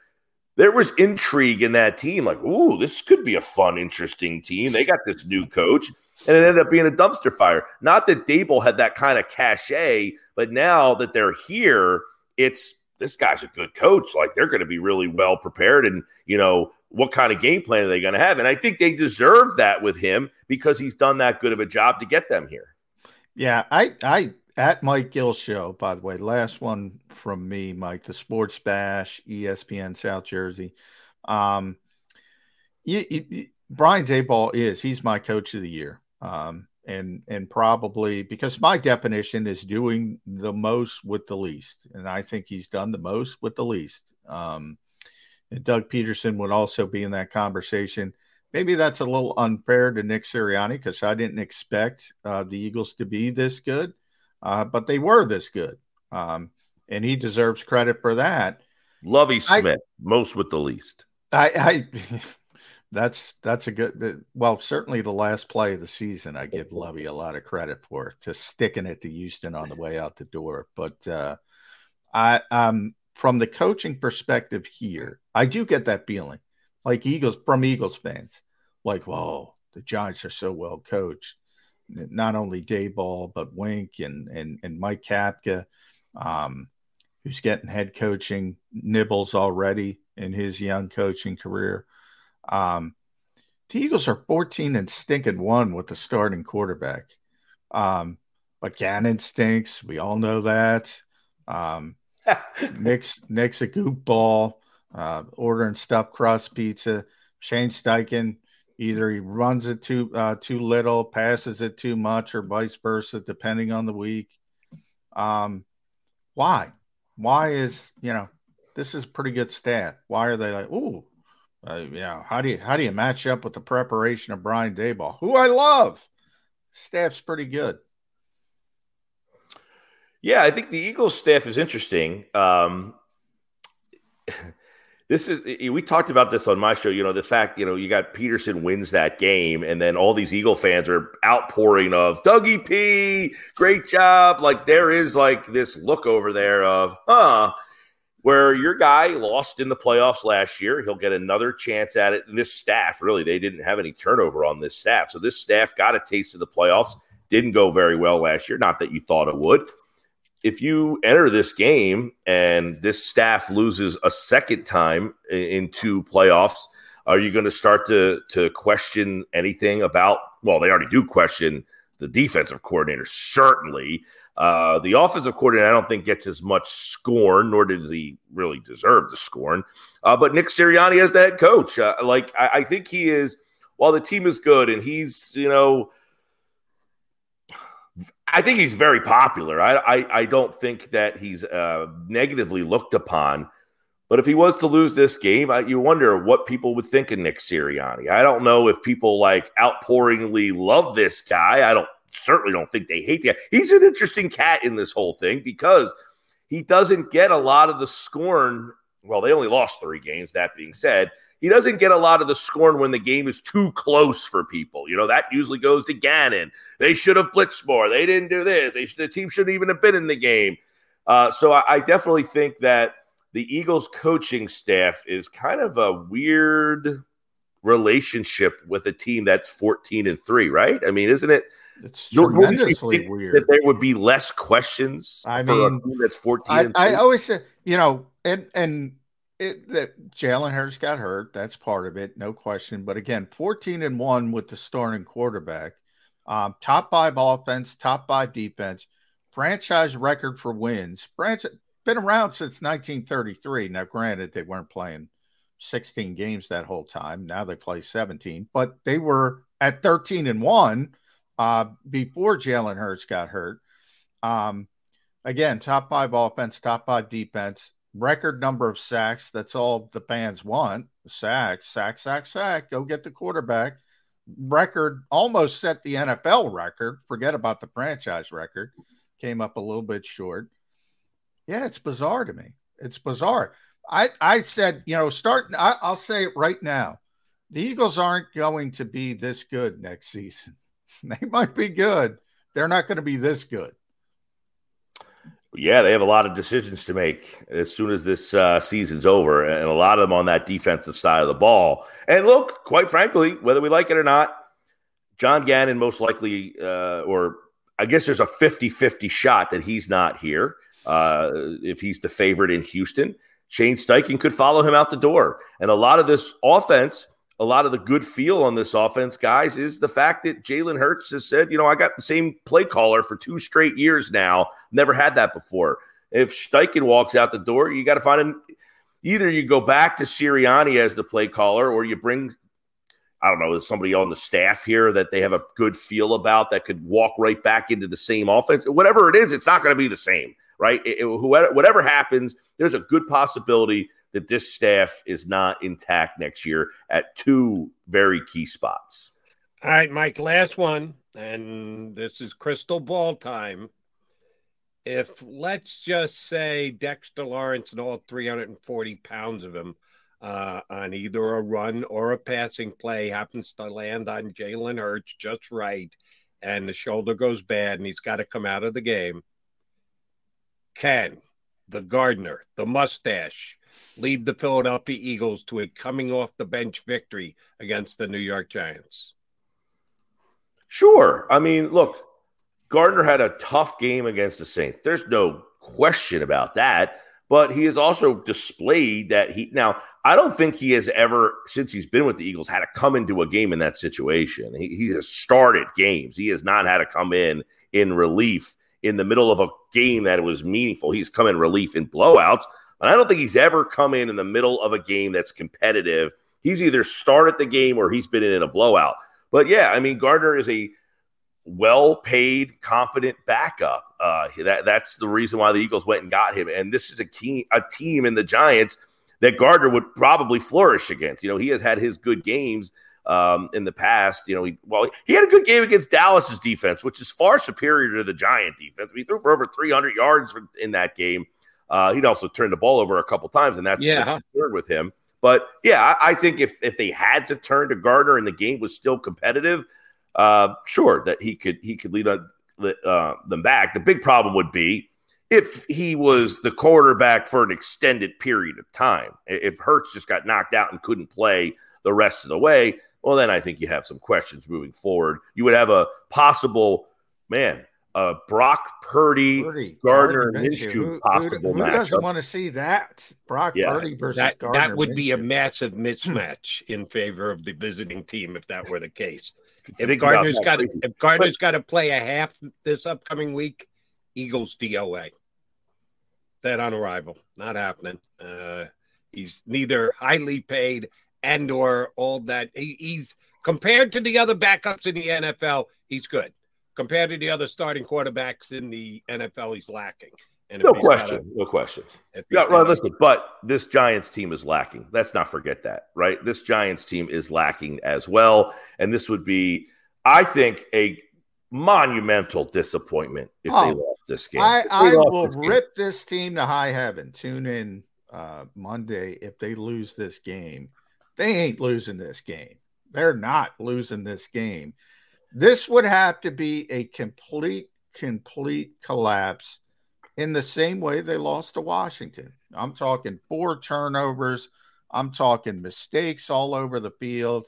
J: there was intrigue in that team. Like, ooh, this could be a fun, interesting team. They got this new coach. And it ended up being a dumpster fire. Not that Daboll had that kind of cachet, but now that they're here, it's this guy's a good coach. Like they're going to be really well prepared. And, you know, what kind of game plan are they going to have? And I think they deserve that with him because he's done that good of a job to get them here.
D: Yeah, I, I, at Mike Gill show, by the way, last one from me, Mike, the Sports Bash, ESPN South Jersey. Um, you, you, Brian Daboll is he's my coach of the year, um, and and probably because my definition is doing the most with the least, and I think he's done the most with the least. Um, and Doug Pederson would also be in that conversation. Maybe that's a little unfair to Nick Sirianni because I didn't expect uh, the Eagles to be this good, uh, but they were this good. Um, and he deserves credit for that.
J: Lovie Smith, I, most with the least.
D: I, I *laughs* that's that's a good. Well, certainly the last play of the season, I give Lovie a lot of credit for just sticking it to Houston on the way out the door. But uh, I um from the coaching perspective here, I do get that feeling, like Eagles from Eagles fans, like, whoa, the Giants are so well coached. Not only Daboll, but Wink and and and Mike Kafka, um, who's getting head coaching nibbles already in his young coaching career. Um, the Eagles are 14 and stinking one with the starting quarterback. Um, but Gannon stinks. We all know that. Um, Nick's Nick's a goop ball, uh, ordering stuffed crust pizza. Shane Steichen either he runs it too uh, too little, passes it too much, or vice versa, depending on the week. Um, why? Why is you know this is pretty good stat? Why are they like, oh, uh, yeah? How do you how do you match up with the preparation of Brian Daboll, who I love? Staff's pretty good.
J: Yeah, I think the Eagles staff is interesting. Um, *laughs* this is we talked about this on my show. You know, the fact you know you got Pederson wins that game, and then all these Eagle fans are outpouring of Dougie P, great job. Like there is like this look over there of huh, where your guy lost in the playoffs last year. He'll get another chance at it. And this staff really they didn't have any turnover on this staff, so this staff got a taste of the playoffs. Didn't go very well last year. Not that you thought it would if you enter this game and this staff loses a second time in two playoffs, are you going to start to to question anything about? Well, they already do question the defensive coordinator, certainly. Uh, the offensive coordinator, I don't think gets as much scorn, nor does he really deserve the scorn. Uh, but Nick Sirianni as the head coach, uh, like I, I think he is. While the team is good and he's you know I think he's very popular. I, I, I don't think that he's uh, negatively looked upon. But if he was to lose this game, I, you wonder what people would think of Nick Sirianni. I don't know if people like outpouringly love this guy. I don't certainly don't think they hate the guy. He's an interesting cat in this whole thing because he doesn't get a lot of the scorn. Well, they only lost three games. That being said, he doesn't get a lot of the scorn when the game is too close for people. You know, that usually goes to Gannon. They should have blitzed more. They didn't do this. They should, the team shouldn't even have been in the game. Uh, so I, I definitely think that the Eagles coaching staff is kind of a weird relationship with a team that's 14 and 3, right? I mean, isn't it?
D: It's tremendously weird.
J: That there would be less questions
D: I mean,
J: that's 14
D: I, I always say, you know, and and it, that Jalen Hurts got hurt. That's part of it, no question. But again, 14 and one with the starting quarterback, um, top five offense, top five defense, franchise record for wins. Branch been around since 1933. Now, granted, they weren't playing 16 games that whole time. Now they play 17, but they were at 13 and one uh, before Jalen Hurts got hurt. Um, again, top five offense, top five defense, record number of sacks. That's all the fans want. Sacks, sack, sack, sack. Go get the quarterback. Record almost set the NFL record. Forget about the franchise record. Came up a little bit short. Yeah, it's bizarre to me. It's bizarre. I, I said, you know, start. I, I'll say it right now. The Eagles aren't going to be this good next season. *laughs* They might be good. They're not going to be this good.
J: Yeah, they have a lot of decisions to make as soon as this uh, season's over, and a lot of them on that defensive side of the ball. And look, quite frankly, whether we like it or not, John Gannon most likely, uh, or I guess there's a 50 50 shot that he's not here uh, if he's the favorite in Houston. Shane Steichen could follow him out the door. And a lot of this offense a lot of the good feel on this offense, guys, is the fact that Jalen Hurts has said, you know, I got the same play caller for two straight years now. Never had that before. If Steichen walks out the door, you got to find him. Either you go back to Sirianni as the play caller, or you bring, I don't know, somebody on the staff here that they have a good feel about that could walk right back into the same offense. Whatever it is, it's not going to be the same, right? It, it, whoever, whatever happens, there's a good possibility that this staff is not intact next year at two very key spots.
C: All right, Mike, last one, and this is crystal ball time. If let's just say Dexter Lawrence and all 340 pounds of him uh, on either a run or a passing play happens to land on Jalen Hurts just right, and the shoulder goes bad and he's got to come out of the game, can the gardener, the mustache, lead the Philadelphia Eagles to a coming off the bench victory against the New York Giants?
J: Sure. I mean, look, Gardner had a tough game against the Saints. There's no question about that. But he has also displayed that he now, I don't think he has ever, since he's been with the Eagles, had to come into a game in that situation. He, he has started games. He has not had to come in in relief in the middle of a game that was meaningful. He's come in relief in blowouts. But I don't think he's ever come in in the middle of a game that's competitive. He's either started the game or he's been in a blowout. But yeah, I mean, Gardner is a well-paid, competent backup. Uh, that that's the reason why the Eagles went and got him. And this is a key a team in the Giants that Gardner would probably flourish against. You know, he has had his good games um, in the past. You know, he well, he had a good game against Dallas's defense, which is far superior to the Giant defense. he threw for over 300 yards in that game. Uh, he'd also turned the ball over a couple times, and that's
C: yeah
J: with him. But yeah, I, I, think if if they had to turn to Gardner and the game was still competitive, uh, sure that he could he could lead uh, them back. The big problem would be if he was the quarterback for an extended period of time. If Hurts just got knocked out and couldn't play the rest of the way, well, then I think you have some questions moving forward. You would have a possible man uh, Brock Purdy, Purdy Gardner Minshew who, possible
D: who, who doesn't want to see that? Brock yeah. Purdy versus
C: that,
D: Gardner
C: That would
D: Minshew.
C: be a massive *laughs* mismatch in favor of the visiting team if that were the case. If Gardner's got to, if Gardner's got to play a half this upcoming week, Eagles DOA. That on arrival, not happening. Uh, he's neither highly paid and or all that. He, he's compared to the other backups in the NFL. He's good compared to the other starting quarterbacks in the NFL, he's lacking.
J: And no question, a, no question. Yeah, right, listen, but this Giants team is lacking. Let's not forget that, right? This Giants team is lacking as well, and this would be, I think, a monumental disappointment if oh, they lost this game.
D: I, I will this rip this team to high heaven. Tune in uh, Monday if they lose this game. They ain't losing this game. They're not losing this game. This would have to be a complete, complete collapse in the same way they lost to Washington. I'm talking four turnovers. I'm talking mistakes all over the field.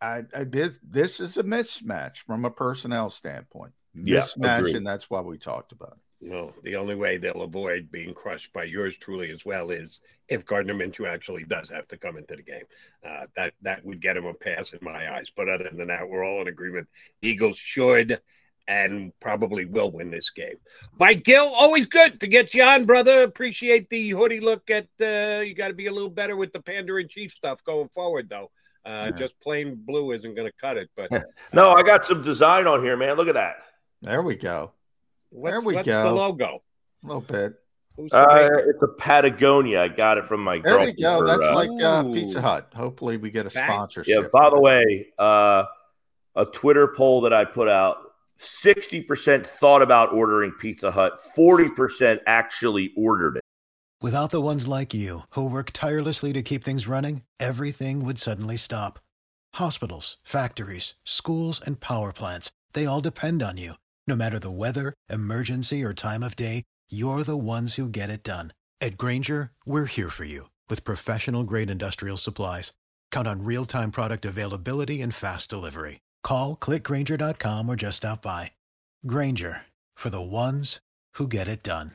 D: I, I did. This is a mismatch from a personnel standpoint. Mismatch, yeah, and that's why we talked about it.
C: No, the only way they'll avoid being crushed by yours truly as well is if Gardner Minshew actually does have to come into the game. Uh, that that would get him a pass in my eyes. But other than that, we're all in agreement. Eagles should and probably will win this game. Mike Gill, always good to get you on, brother. Appreciate the hoodie look at. Uh, you got to be a little better with the Panda and Chief stuff going forward, though. Uh, yeah. Just plain blue isn't going to cut it. But *laughs*
J: no, I got some design on here, man. Look at that.
D: There we go.
C: What's,
D: there we
C: what's
D: go.
C: the logo?
D: A little bit.
J: Uh, it's a Patagonia. I got it from my
D: There we go. That's
J: uh,
D: like uh, Pizza Hut. Hopefully, we get a
C: Back-
D: sponsorship.
J: Yeah. By the way, uh, a Twitter poll that I put out: sixty percent thought about ordering Pizza Hut. Forty percent actually ordered it.
K: Without the ones like you, who work tirelessly to keep things running, everything would suddenly stop. Hospitals, factories, schools, and power plants, they all depend on you. No matter the weather, emergency, or time of day, you're the ones who get it done. At Grainger, we're here for you with professional grade industrial supplies. Count on real time product availability and fast delivery. Call clickgrainger.com or just stop by. Grainger for the ones who get it done.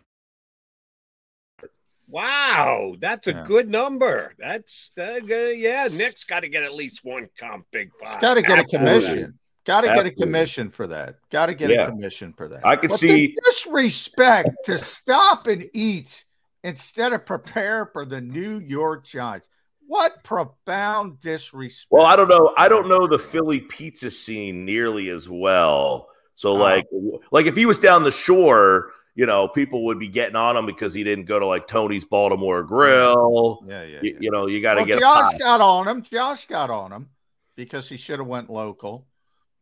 C: Wow, that's a
D: Yeah.
C: good number. That's uh, good. yeah. Nick's got to get at least one comp big five.
D: Got to get a
C: Absolutely.
D: commission. Got to get a commission for that. Got to get
J: Yeah.
D: a commission for that.
J: I could
D: But
J: see-
D: disrespect to stop and eat instead of prepare for the New York Giants. What profound disrespect!
J: Well, I don't know. I don't know the Philly pizza scene nearly as well. So,
D: Oh.
J: like, like if he was down the shore, you know, people would be getting on him because he didn't go to like Tony's Baltimore Grill.
D: Yeah, yeah.
J: You, you know, you got to
D: Well,
J: get
D: Josh got on him. Josh got on him because he should have went local.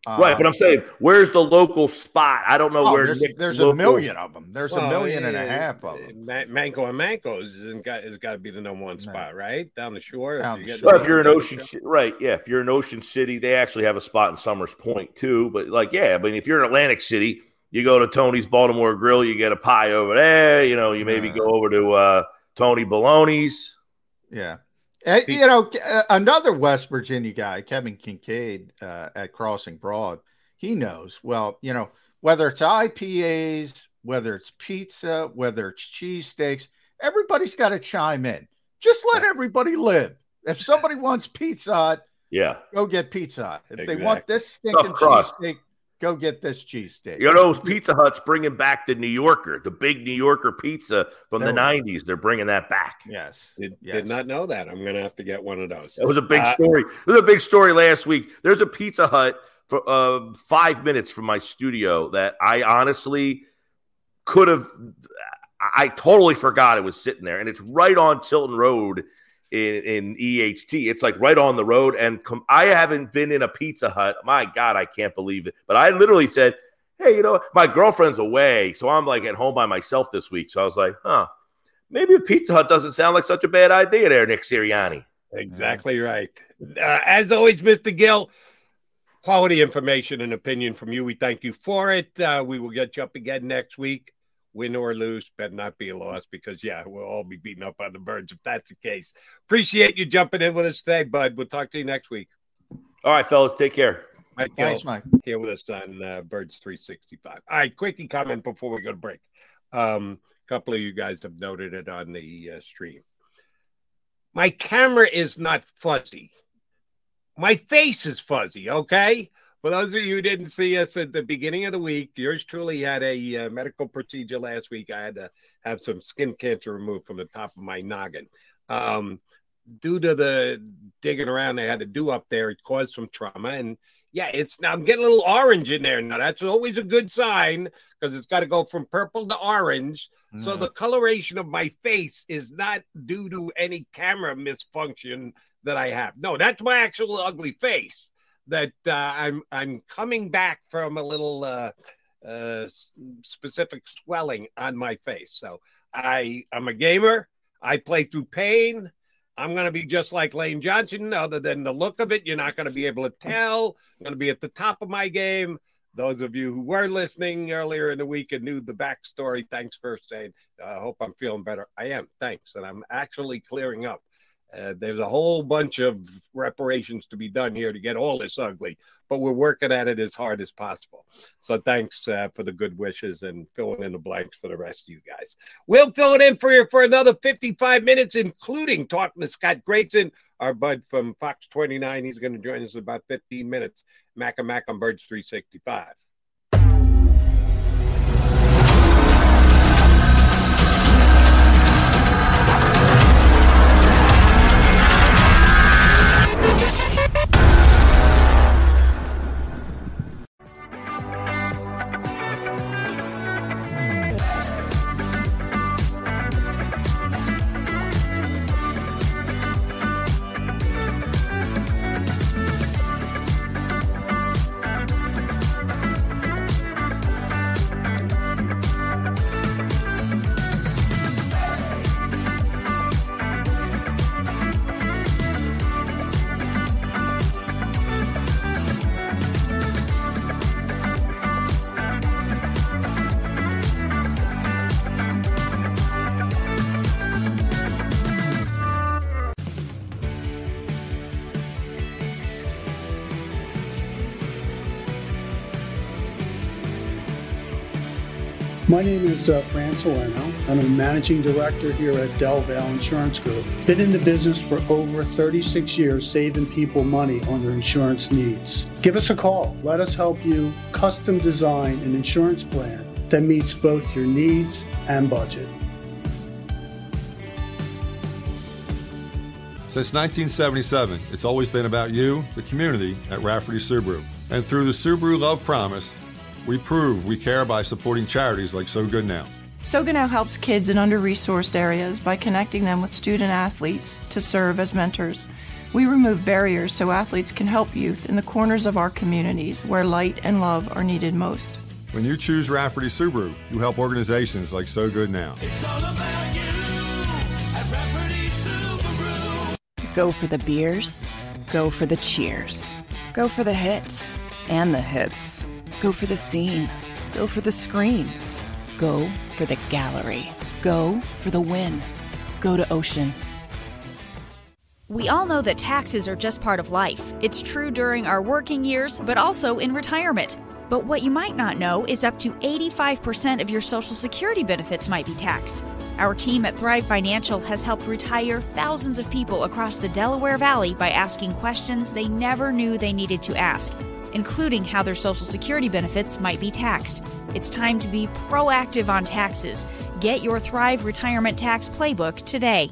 J: Right, but
D: Um,
J: I'm saying, where's the local spot? I don't know
D: oh,
J: where.
D: there's,
J: Nick
D: there's
J: local-
D: a million of them. There's a
C: Well,
D: million and a
C: uh,
D: half of them.
C: Ma- Manco and Manco's isn't got has got to be the number one spot, right? Down the shore.
D: Down
C: you
D: the shore.
J: Well, if you're in Ocean, Ci- right? Yeah, if you're in Ocean City, they actually have a spot in Somers Point too. But like, yeah, I mean, if you're in Atlantic City, you go to Tony's Baltimore Grill, you get a pie over there. You know, you maybe
D: Yeah.
J: go over to uh, Tony Baloney's.
D: Yeah. Uh, you know, uh, another West Virginia guy, Kevin Kinkead uh, at Crossing Broad, he knows. Well, you know, whether it's IPAs, whether it's pizza, whether it's cheesesteaks, everybody's got to chime in. Just let everybody live. If somebody wants Pizza
J: Yeah,
D: go get Pizza. If they want this stinking cheesesteak, go get this cheesesteak.
J: you know, Pizza Hut's bringing back the New Yorker, the big New Yorker pizza from
D: There
J: the
D: we
J: '90s. They're bringing that back.
D: Yes.
C: Did,
D: yes.
C: did not know that. I'm gonna have to get one of those.
J: It was a big
C: Uh,
J: story. It was a big story last week. There's a Pizza Hut for uh, five minutes from my studio that I honestly could have. I totally forgot it was sitting there, and it's right on Tilton Road in, in EHT. It's like right on the road, and com- I haven't been in a Pizza Hut. My God, I can't believe it. But I literally said, "Hey, you know, my girlfriend's away, so I'm like at home by myself this week." So I was like, "Huh." Maybe a Pizza Hut doesn't sound like such a bad idea there, Nick Sirianni.
C: Exactly right. Uh, as always, Mr. Gill, quality information and opinion from you. We thank you for it. Uh, we will get you up again next week. Win or lose, better not be a loss because, yeah, we'll all be beaten up on the birds if that's the case. Appreciate you jumping in with us today, bud. We'll talk to you next week.
J: All right, fellas, take care.
C: Mike
D: Thanks,
C: Gill
D: Mike.
C: here with us on uh, Birds 365. All right, quickie comment before we go to break. Um, a couple of you guys have noted it on the uh, stream. My camera is not fuzzy. My face is fuzzy, okay? For those of you who didn't see us at the beginning of the week, yours truly had a uh, medical procedure last week. I had to have some skin cancer removed from the top of my noggin. Um, due to the digging around they had to do up there, it caused some trauma. And yeah, it's now I'm getting a little orange in there. Now that's always a good sign because it's got to go from purple to orange. So the coloration of my face is not due to any camera misfunction that I have. No, that's my actual ugly face. That uh, I'm I'm coming back from a little uh, uh, specific swelling on my face. So I I'm a gamer. I play through pain. I'm going to be just like Lane Johnson. Other than the look of it, you're not going to be able to tell. I'm going to be at the top of my game. Those of you who were listening earlier in the week and knew the backstory, thanks for saying. I hope I'm feeling better. I am. Thanks. And I'm actually clearing up. Uh, there's a whole bunch of reparations to be done here to get all this ugly, but we're working at it as hard as possible. So thanks uh, for the good wishes and filling in the blanks for the rest of you guys. We'll fill it in for you for another 55 minutes, including talking to Scott Grayson, our bud from Fox 29. He's going to join us in about 15 minutes. Mac and Mac on Birds 365.
E: And managing director here at Del Valle Insurance Group. Been in the business for over 36 years, saving people money on their insurance needs. Give us a call. Let us help you custom design an insurance plan that meets both your needs and budget.
F: Since 1977, it's always been about you, the community, at Rafferty Subaru. And through the Subaru Love Promise, we prove we care by supporting charities like So Good Now.
G: So Now helps kids in under resourced areas by connecting them with student athletes to serve as mentors. We remove barriers so athletes can help youth in the corners of our communities where light and love are needed most.
F: When you choose Rafferty Subaru, you help organizations like So Good Now.
H: Go for the beers, go for the cheers, go for the hit and the hits. Go for the scene. Go for the screens. Go for the gallery. Go for the win. Go to Ocean.
I: We all know that taxes are just part of life. It's true during our working years, but also in retirement. But what you might not know is up to 85% of your Social Security benefits might be taxed. Our team at Thrive Financial has helped retire thousands of people across the Delaware Valley by asking questions they never knew they needed to ask including how their Social Security benefits might be taxed. It's time to be proactive on taxes. Get your Thrive Retirement Tax Playbook today.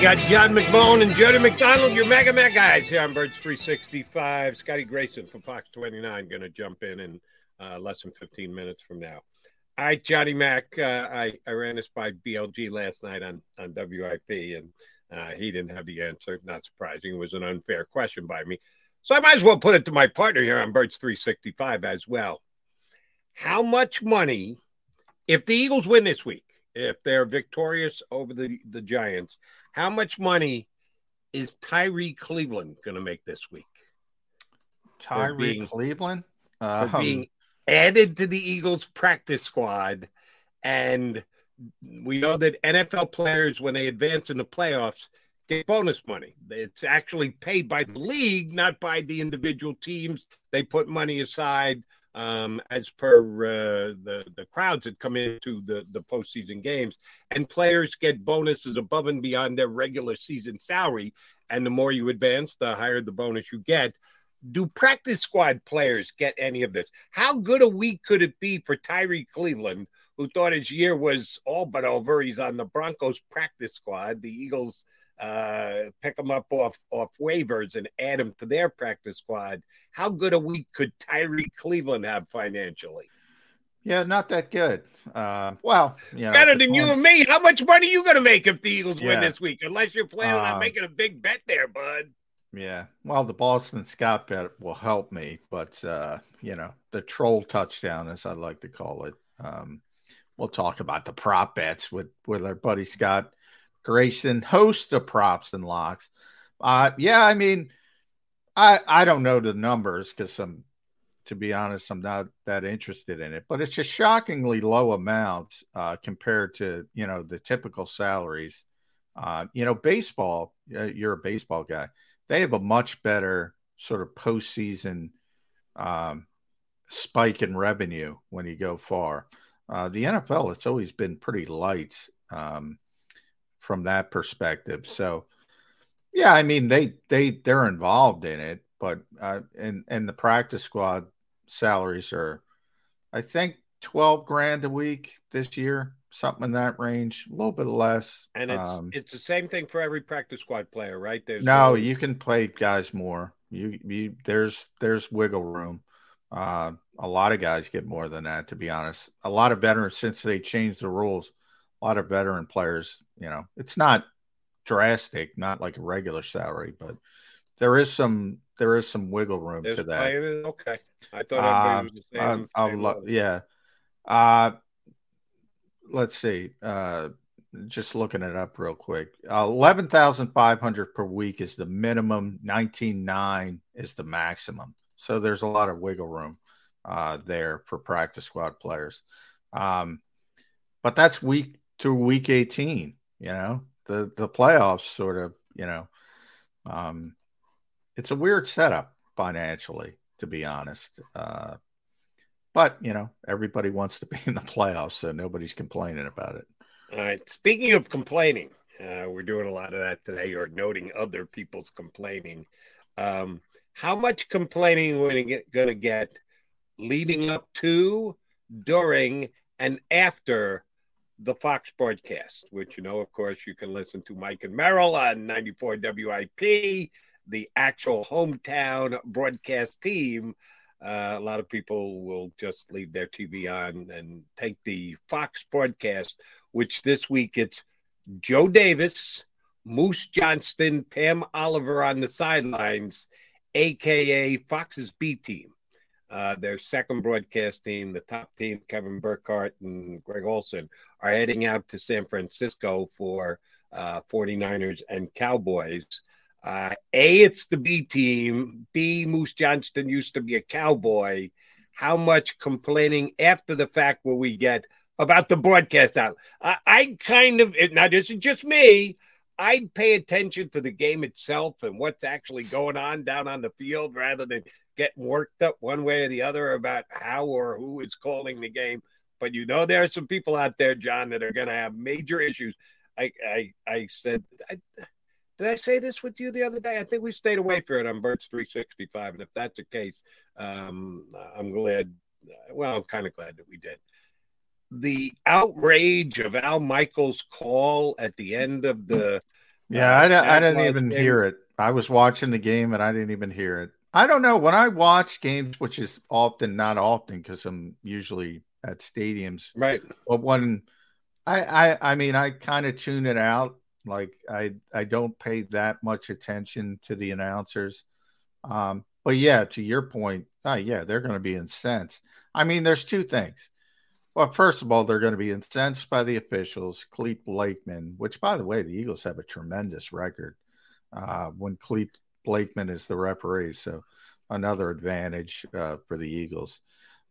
C: Got John McMullen and Jody McDonald, your Mega Mac guys here on Birds 365. Scotty Grayson from Fox 29 going to jump in in uh, less than 15 minutes from now. Right, Johnny Mac, uh, I, I ran this by BLG last night on, on WIP, and uh, he didn't have the answer. Not surprising. It was an unfair question by me. So I might as well put it to my partner here on Birds 365 as well. How much money, if the Eagles win this week, if they're victorious over the, the Giants, how much money is Tyree Cleveland going to make this week?
D: Tyree being, Cleveland?
C: Uh, for being added to the Eagles practice squad. And we know that NFL players, when they advance in the playoffs, get bonus money. It's actually paid by the league, not by the individual teams. They put money aside um, as per uh, the the crowds that come into the the postseason games, and players get bonuses above and beyond their regular season salary. And the more you advance, the higher the bonus you get. do practice squad players get any of this? How good a week could it be for Tyree Cleveland, who thought his year was all but over? He's on the Broncos practice squad. The Eagles uh, pick him up off off waivers and add him to their practice squad. How good a week could Tyree Cleveland have financially?
D: Yeah, not that good. Uh, well, yeah,
C: better than you and me. How much money are you going to make if the Eagles
D: Yeah.
C: win this week? Unless you're planning on
D: Uh,
C: making a big bet there, bud.
D: Yeah. Well, the Boston Scott bet will help me, but uh, you know, the troll touchdown, as I like to call it. Um, we'll talk about the prop bets with with our buddy Scott Grayson, host of props and locks. Uh, yeah, I mean, I I don't know the numbers because I'm, to be honest, I'm not that interested in it. But it's just shockingly low amounts uh, compared to you know the typical salaries. Uh, you know, baseball. You're a baseball guy. They have a much better sort of postseason um, spike in revenue when you go far. Uh, the NFL, it's always been pretty light um, from that perspective. So, yeah, I mean they they they're involved in it, but uh, and and the practice squad salaries are, I think, twelve grand a week this year, something in that range, a little bit less.
C: And it's
D: Um,
C: it's the same thing for every practice squad player, right? There's
D: no, you can play guys more. You, you there's there's wiggle room. Uh, a lot of guys get more than that, to be honest. A lot of veterans since they changed the rules. A lot of veteran players, you know, it's not drastic, not like a regular salary, but there is some there is some wiggle room
C: There's
D: to that.
C: Okay, I thought
D: Um,
C: was the
D: I'll-
C: same.
D: I'll
C: same
D: lo- yeah. Uh, let's see. Uh, just looking it up real quick. Uh, Eleven thousand five hundred per week is the minimum. Nineteen nine is the maximum. So there's a lot of wiggle room uh, there for practice squad players. Um, but that's week through week eighteen. You know, the the playoffs sort of. You know, um, it's a weird setup financially, to be honest. Uh, but you know, everybody wants to be in the playoffs, so nobody's complaining about it.
C: All right. Speaking of complaining, uh, we're doing a lot of that today, or noting other people's complaining. Um, how much complaining are we going to get leading up to, during, and after the Fox broadcast, which, you know, of course, you can listen to Mike and Merrill on 94 WIP, the actual hometown broadcast team. Uh, a lot of people will just leave their TV on and take the Fox broadcast, which this week it's Joe Davis, Moose Johnston, Pam Oliver on the sidelines, aka Fox's B team. Uh, their second broadcast team, the top team, Kevin Burkhardt and Greg Olson, are heading out to San Francisco for uh, 49ers and Cowboys. Uh, a, it's the B team. B, Moose Johnston used to be a cowboy. How much complaining after the fact will we get about the broadcast out? I, I kind of, now this is just me. I'd pay attention to the game itself and what's actually going on down on the field rather than getting worked up one way or the other about how or who is calling the game. But you know, there are some people out there, John, that are going to have major issues. I, I, I said, I, did I say this with you the other day? I think we stayed away from it on Birds 365. And if that's the case, um, I'm glad. Well, I'm kind of glad that we did. The outrage of Al Michaels' call at the end of the.
D: Yeah, I, don't- I didn't even hear it. I was watching the game and I didn't even hear it. I don't know. When I watch games, which is often not often because I'm usually at stadiums,
C: right?
D: But when I, I, I mean, I kind of tune it out. Like I, I don't pay that much attention to the announcers. Um, but yeah, to your point, oh yeah, they're going to be incensed. I mean, there's two things. Well, first of all, they're going to be incensed by the officials, Clete Blakeman, which, by the way, the Eagles have a tremendous record uh, when Clete Blakeman is the referee. So another advantage uh, for the Eagles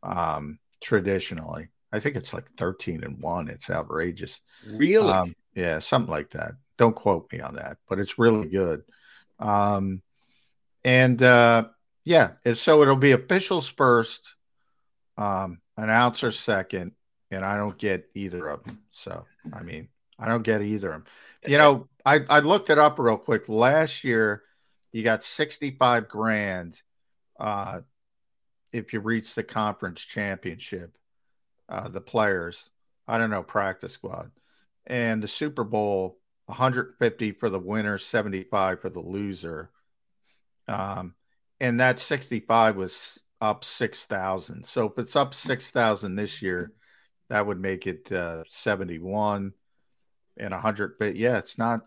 D: um, traditionally. I think it's like 13 and one. It's outrageous.
C: Really?
D: Um, yeah, something like that. Don't quote me on that, but it's really good. Um, and uh, yeah, and so it'll be officials first, um, announcers second, and I don't get either of them. So, I mean, I don't get either of them. You know, I, I looked it up real quick. Last year, you got 65 grand uh, if you reach the conference championship, uh, the players, I don't know, practice squad, and the Super Bowl, 150 for the winner, 75 for the loser. Um, and that 65 was up 6,000. So if it's up 6,000 this year, that would make it uh, 71 and 100. But yeah, it's not,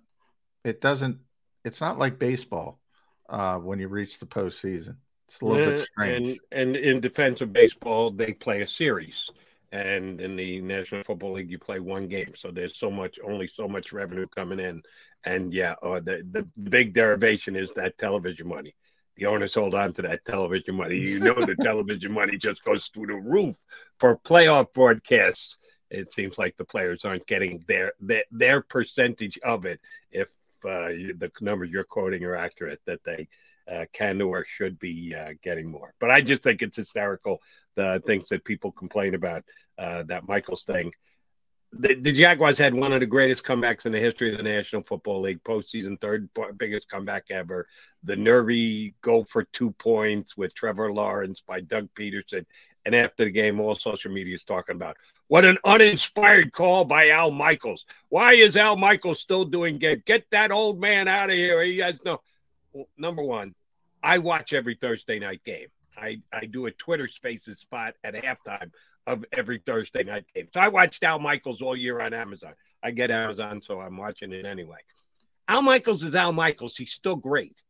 D: it doesn't, it's not like baseball uh, when you reach the postseason. It's a little bit strange.
C: And, and in defense of baseball, they play a series. And in the National Football League, you play one game. So there's so much, only so much revenue coming in. And yeah, uh, the, the big derivation is that television money the owners hold on to that television money. You know, the *laughs* television money just goes through the roof for playoff broadcasts. It seems like the players aren't getting their their, their percentage of it. If uh, the numbers you're quoting are accurate, that they uh, can or should be uh, getting more. But I just think it's hysterical the things that people complain about uh, that Michaels thing the, the, Jaguars had one of the greatest comebacks in the history of the National Football League, postseason third biggest comeback ever. The nervy go for two points with Trevor Lawrence by Doug Pederson. And after the game, all social media is talking about what an uninspired call by Al Michaels. Why is Al Michaels still doing good? Get that old man out of here. He has no. Well, number one, I watch every Thursday night game. I, I do a Twitter Spaces spot at halftime of every Thursday night game. So I watched Al Michaels all year on Amazon. I get Amazon, so I'm watching it anyway. Al Michaels is Al Michaels. He's still great.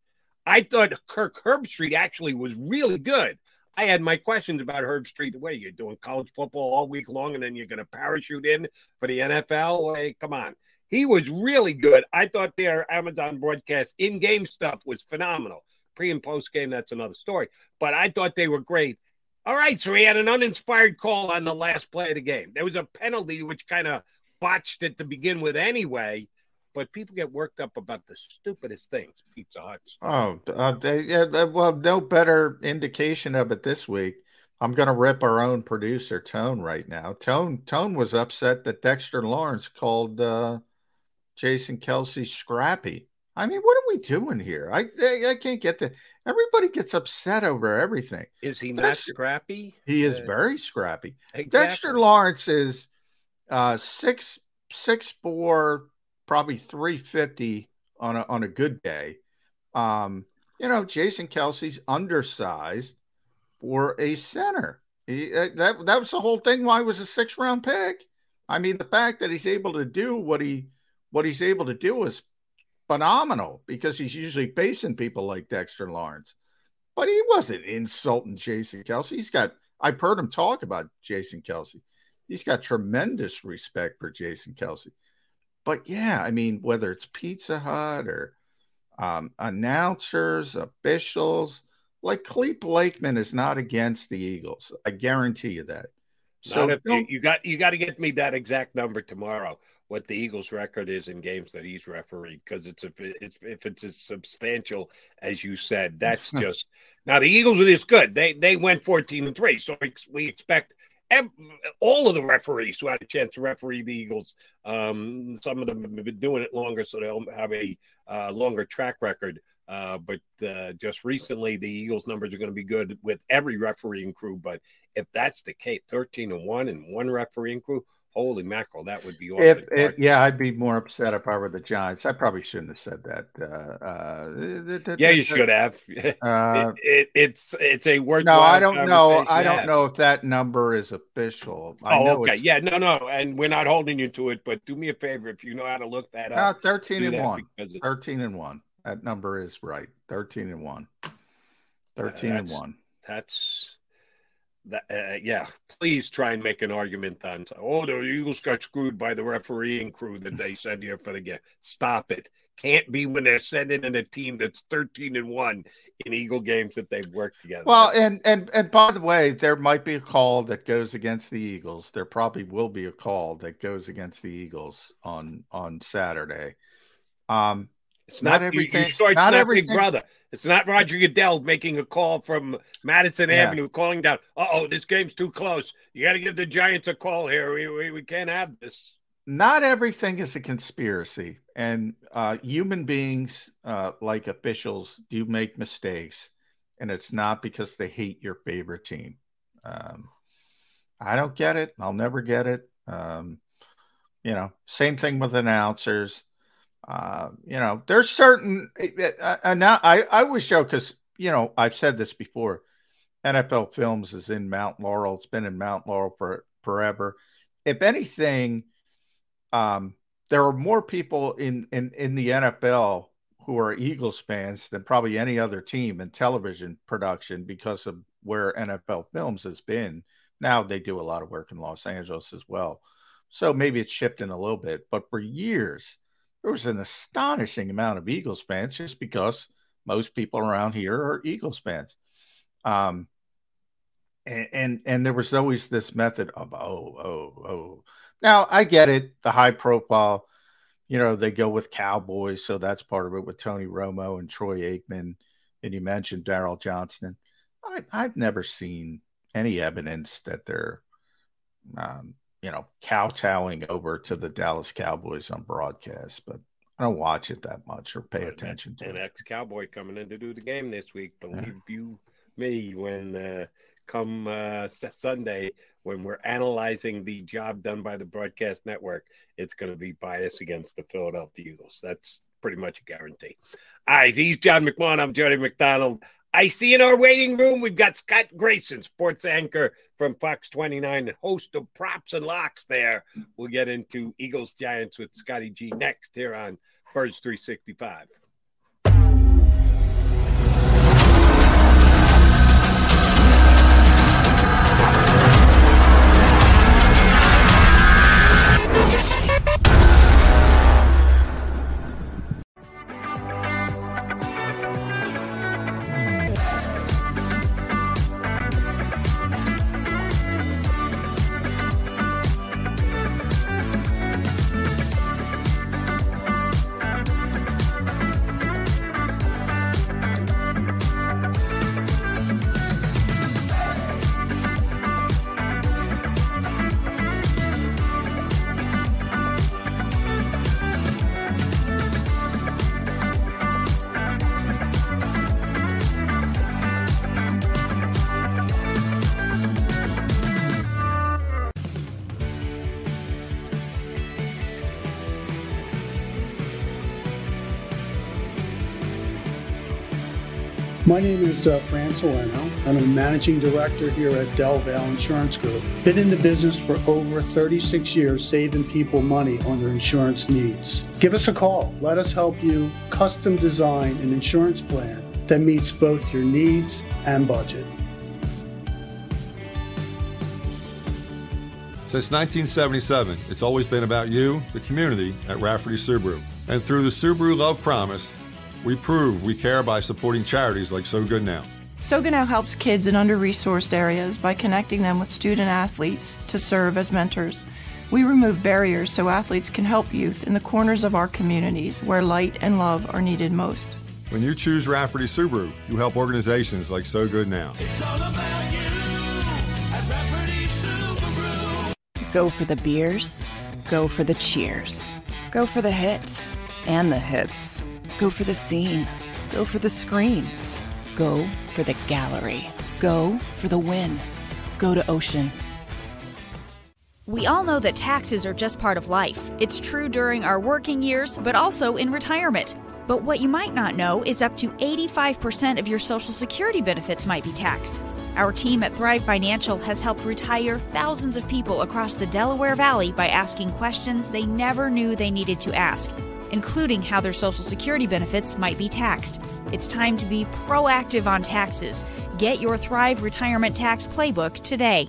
C: I thought Kirk Herbstreit actually was really good. I had my questions about Herbstreit. What are you doing college football all week long and then you're going to parachute in for the NFL? Hey, come on. He was really good. I thought their Amazon broadcast in game stuff was phenomenal. Pre and post game, that's another story. But I thought they were great. All right, so he had an uninspired call on the last play of the game. There was a penalty which kind of botched it to begin with anyway, but people get worked up about the stupidest things. Pizza Hut.
D: Oh, uh, they, yeah, well, no better indication of it this week. I'm going to rip our own producer Tone right now. Tone Tone was upset that Dexter Lawrence called uh, Jason Kelce scrappy. I mean, what are we doing here? I I, I can't get the. Everybody gets upset over everything.
C: Is he not scrappy?
D: He is uh, very scrappy. Exactly. Dexter Lawrence is uh, six six four, probably three fifty on a on a good day. Um, you know, Jason Kelce's undersized for a center. He, uh, that that was the whole thing. Why he was a six round pick? I mean, the fact that he's able to do what he what he's able to do is phenomenal because he's usually facing people like Dexter Lawrence. But he wasn't insulting Jason Kelce. He's got, I've heard him talk about Jason Kelce. He's got tremendous respect for Jason Kelce. But yeah, I mean, whether it's Pizza Hut or um, announcers, officials, like Clete Blakeman is not against the Eagles. I guarantee you that.
C: So you got you got to get me that exact number tomorrow what the Eagles' record is in games that he's refereed because it's if it's if it's as substantial as you said, that's *laughs* just now the Eagles are this good. They they went fourteen and three, so we expect all of the referees who had a chance to referee the Eagles. Um, some of them have been doing it longer, so they'll have a uh, longer track record. Uh, but uh, just recently, the Eagles' numbers are going to be good with every refereeing crew. But if that's the case, thirteen and one and one refereeing crew, Holy mackerel, that would be
D: awesome. If, yeah, I'd be more upset if I were the Giants. I probably shouldn't have said that. Uh, uh,
C: yeah, you should have. *laughs* Uh, it, it, it's it's a word.
D: No, I don't know. I don't know if that number is official. I
C: oh, okay. Yeah, no, no, and we're not holding you to it. But do me a favor if you know how to look that up.
D: Thirteen and one. Thirteen and one. That number is right. Thirteen and one. Thirteen and one.
C: That's that, uh, yeah, please try and make an argument on, oh, the Eagles got screwed by the refereeing crew that they sent here for the game. Stop it. Can't be when they're sending in a team that's 13 and 1 in Eagle games that they've worked together.
D: Well, and and and by the way, there might be a call that goes against the Eagles. There probably will be a call that goes against the Eagles on on Saturday. Um
C: it's not, not everything. You, you not Brother. It's not Roger Goodell making a call from Madison yeah. Avenue, calling down. oh, this game's too close. You got to give the Giants a call here. We, we, we can't have this.
D: Not everything is a conspiracy, and uh, human beings, uh, like officials, do make mistakes, and it's not because they hate your favorite team. Um, I don't get it. I'll never get it. Um, you know, same thing with announcers. Uh, you know, there's certain, and now I, I always joke because, you know, I've said this before. NFL Films is in Mount Laurel. It's been in Mount Laurel for forever. If anything, um, there are more people in, in, in the NFL who are Eagles fans than probably any other team in television production because of where NFL Films has been. Now they do a lot of work in Los Angeles as well. So maybe it's shifting a little bit. But for years, there was an astonishing amount of Eagles fans just because most people around here are Eagles fans. Um, and, and, and there was always this method of oh oh oh. Now I get it, the high profile, you know, they go with Cowboys, so that's part of it with Tony Romo and Troy Aikman, and you mentioned Daryl Johnston. I, I've never seen any evidence that they're um, you know, kowtowing over to the Dallas Cowboys on broadcast, but I don't watch it that much or pay attention to
C: An
D: it.
C: ex Cowboy coming in to do the game this week. Believe you me, when uh, come uh, Sunday, when we're analyzing the job done by the broadcast network, it's going to be biased against the Philadelphia Eagles. That's pretty much a guarantee. All right, he's John McMullen. I'm Jody McDonald. I see in our waiting room, we've got Scott Grayson, sports anchor from Fox 29, and host of Props and Locks there. We'll get into Eagles Giants with Scotty G next here on Birds 365.
E: Is uh, Fran Salerno, I'm a managing director here at Del Valle Insurance Group. Been in the business for over 36 years, saving people money on their insurance needs. Give us a call. Let us help you custom design an insurance plan that meets both your needs and budget.
F: Since 1977, it's always been about you, the community, at Rafferty Subaru. And through the Subaru Love Promise, we prove we care by supporting charities like So Good Now.
G: So Good Now helps kids in under resourced areas by connecting them with student athletes to serve as mentors. We remove barriers so athletes can help youth in the corners of our communities where light and love are needed most.
F: When you choose Rafferty Subaru, you help organizations like So Good Now.
H: Go for the beers, go for the cheers, go for the hit and the hits. Go for the scene, go for the screens, go for the gallery, go for the win, go to Ocean.
I: We all know that taxes are just part of life. It's true during our working years, but also in retirement. But what you might not know is up to 85% of your Social Security benefits might be taxed. Our team at Thrive Financial has helped retire thousands of people across the Delaware Valley by asking questions they never knew they needed to ask, including how their Social Security benefits might be taxed. It's time to be proactive on taxes. Get your Thrive Retirement Tax Playbook today.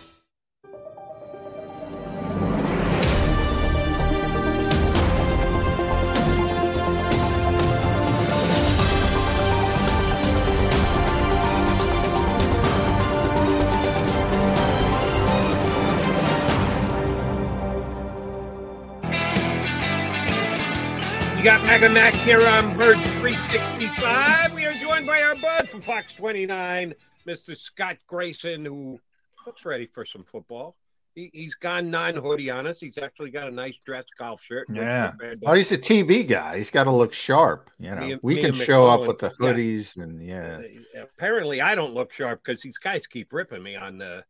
C: You got and Mac here on Birds 365. We are joined by our bud from Fox 29, Mr. Scott Grayson, who looks ready for some football. He, has gone non hoodie on us. He's actually got a nice dress golf shirt.
D: Yeah. Oh, he's a TV guy. He's got to look sharp. You know, we can show up with the hoodies yeah. and yeah.
C: Uh, apparently, I don't look sharp because these guys keep ripping me on the.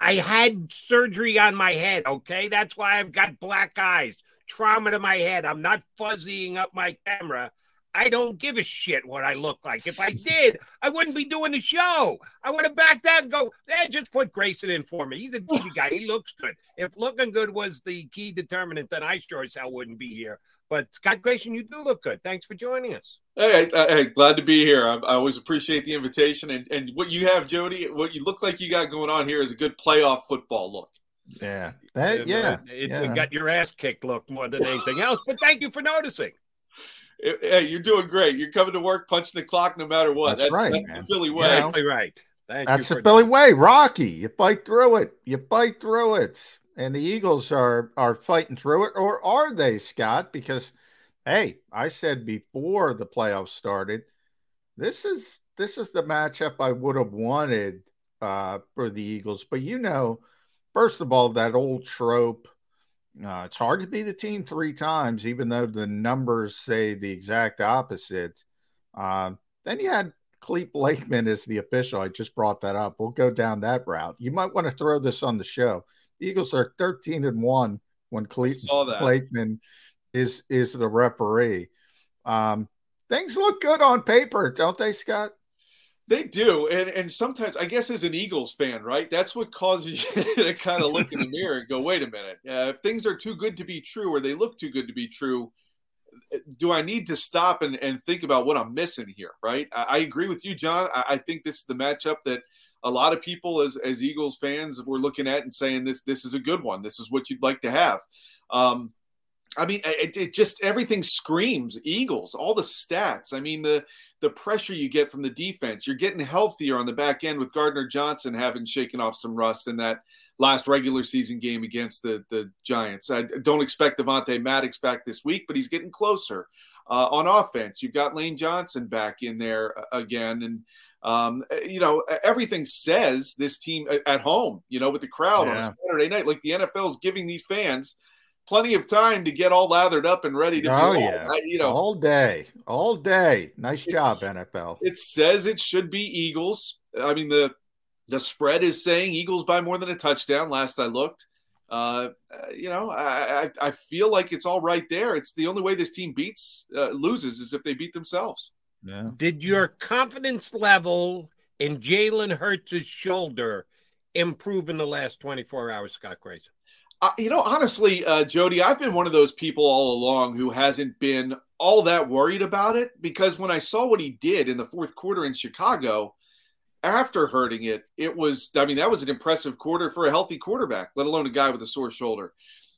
C: I had surgery on my head. Okay, that's why I've got black eyes. Trauma to my head. I'm not fuzzying up my camera. I don't give a shit what I look like. If I *laughs* did, I wouldn't be doing the show. I would have backed out and go, eh, just put Grayson in for me. He's a TV guy. He looks good. If looking good was the key determinant, then I sure as hell wouldn't be here. But Scott Grayson, you do look good. Thanks for joining us.
L: Hey, hey glad to be here. I, I, always appreciate the invitation. And, and what you have, Jody, what you look like you got going on here is a good playoff football look.
D: Yeah, that, yeah,
C: it,
D: yeah.
C: got your ass kicked look more than anything else. But thank you for noticing.
L: Hey, you're doing great. You're coming to work, punching the clock no matter what.
D: That's, that's right.
L: That's
D: man.
L: the Philly way.
C: Exactly right. Thank
D: that's the Philly that. way. Rocky, you fight through it. You fight through it. And the Eagles are are fighting through it, or are they, Scott? Because hey, I said before the playoffs started, this is this is the matchup I would have wanted uh, for the Eagles. But you know, first of all, that old trope uh, it's hard to beat a team three times, even though the numbers say the exact opposite. Um, then you had Clete Blakeman as the official. I just brought that up. We'll go down that route. You might want to throw this on the show. The Eagles are 13 and 1 when Clete Blakeman is is the referee. Um, things look good on paper, don't they, Scott?
L: They do, and and sometimes I guess as an Eagles fan, right? That's what causes *laughs* you to kind of look in the mirror and go, "Wait a minute! Uh, if things are too good to be true, or they look too good to be true, uh, do I need to stop and, and think about what I'm missing here?" Right? I, I agree with you, John. I, I, think this is the matchup that a lot of people, as as Eagles fans, were looking at and saying this this is a good one. This is what you'd like to have. Um, I mean, it, it, just everything screams Eagles. All the stats. I mean, the the pressure you get from the defense. You're getting healthier on the back end with Gardner Johnson having shaken off some rust in that last regular season game against the the Giants. I don't expect Avonte Maddox back this week, but he's getting closer. Uh, on offense, you've got Lane Johnson back in there uh, again, and um, you know everything says this team at home. You know, with the crowd yeah. on a Saturday night, like the NFL is giving these fans plenty of time to get all lathered up and ready to
D: oh,
L: go.
D: Yeah. You know, all day, all day. Nice job, NFL.
L: It says it should be Eagles. I mean the the spread is saying Eagles by more than a touchdown. Last I looked, uh, you know, I, I, I feel like it's all right there. It's the only way this team beats uh, loses is if they beat themselves.
D: Yeah.
C: Did your confidence level in Jalen Hurts' shoulder improve in the last 24 hours, Scott Grayson?
L: You know, honestly, uh, Jody, I've been one of those people all along who hasn't been all that worried about it because when I saw what he did in the fourth quarter in Chicago, after hurting it, it was, I mean, that was an impressive quarter for a healthy quarterback, let alone a guy with a sore shoulder.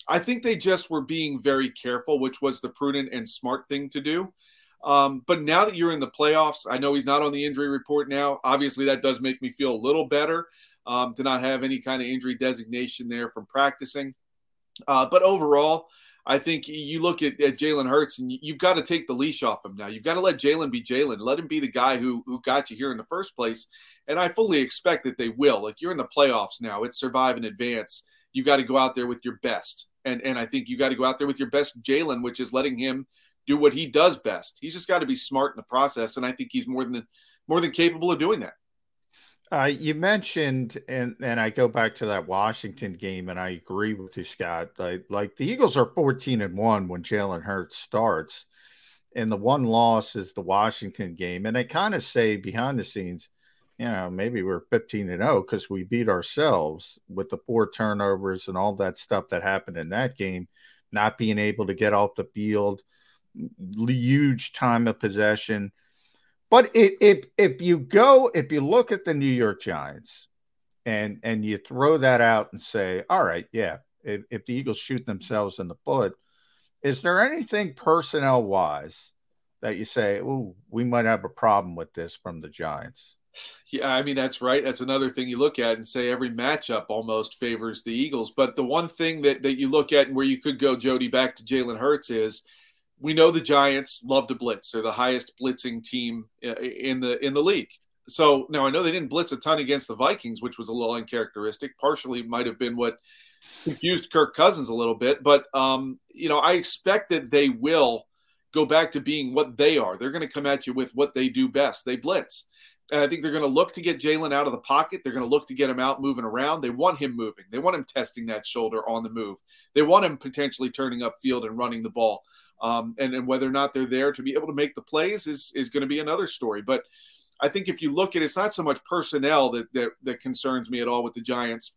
L: I think they just were being very careful, which was the prudent and smart thing to do. Um, but now that you're in the playoffs, I know he's not on the injury report now. Obviously, that does make me feel a little better um, to not have any kind of injury designation there from practicing. Uh, but overall, I think you look at, at Jalen Hurts and you've got to take the leash off him now. You've got to let Jalen be Jalen. Let him be the guy who who got you here in the first place. And I fully expect that they will. Like you're in the playoffs now. It's survive and advance. You got to go out there with your best. And and I think you got to go out there with your best Jalen, which is letting him do what he does best. He's just got to be smart in the process. And I think he's more than more than capable of doing that.
D: Uh, you mentioned, and and I go back to that Washington game, and I agree with you, Scott. Like, like the Eagles are fourteen and one when Jalen Hurts starts, and the one loss is the Washington game, and they kind of say behind the scenes, you know, maybe we're fifteen and zero because we beat ourselves with the four turnovers and all that stuff that happened in that game, not being able to get off the field, huge time of possession but if, if if you go, if you look at the New York Giants and and you throw that out and say, all right, yeah, if, if the Eagles shoot themselves in the foot, is there anything personnel wise that you say, oh, we might have a problem with this from the Giants?
L: Yeah, I mean that's right. That's another thing you look at and say every matchup almost favors the Eagles. But the one thing that that you look at and where you could go, Jody, back to Jalen Hurts is we know the Giants love to blitz. They're the highest blitzing team in the in the league. So now I know they didn't blitz a ton against the Vikings, which was a little uncharacteristic. Partially might have been what confused Kirk Cousins a little bit, but um, you know I expect that they will go back to being what they are. They're going to come at you with what they do best. They blitz. And I think they're going to look to get Jalen out of the pocket. They're going to look to get him out moving around. They want him moving. They want him testing that shoulder on the move. They want him potentially turning up field and running the ball. Um, and, and whether or not they're there to be able to make the plays is, is going to be another story. But I think if you look at it, it's not so much personnel that, that, that concerns me at all with the Giants.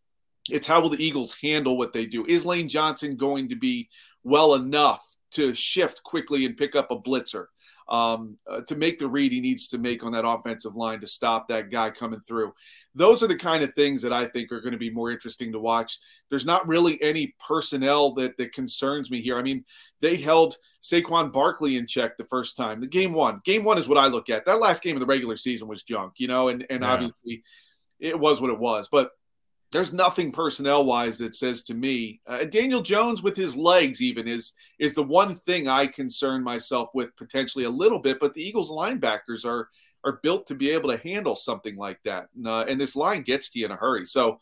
L: It's how will the Eagles handle what they do? Is Lane Johnson going to be well enough to shift quickly and pick up a blitzer? Um, uh, to make the read he needs to make on that offensive line to stop that guy coming through. Those are the kind of things that I think are going to be more interesting to watch. There's not really any personnel that that concerns me here. I mean, they held Saquon Barkley in check the first time. The game one, game one is what I look at. That last game of the regular season was junk, you know, and and yeah. obviously it was what it was, but there's nothing personnel wise that says to me uh, Daniel Jones with his legs even is is the one thing I concern myself with potentially a little bit. But the Eagles linebackers are are built to be able to handle something like that, and, uh, and this line gets to you in a hurry. So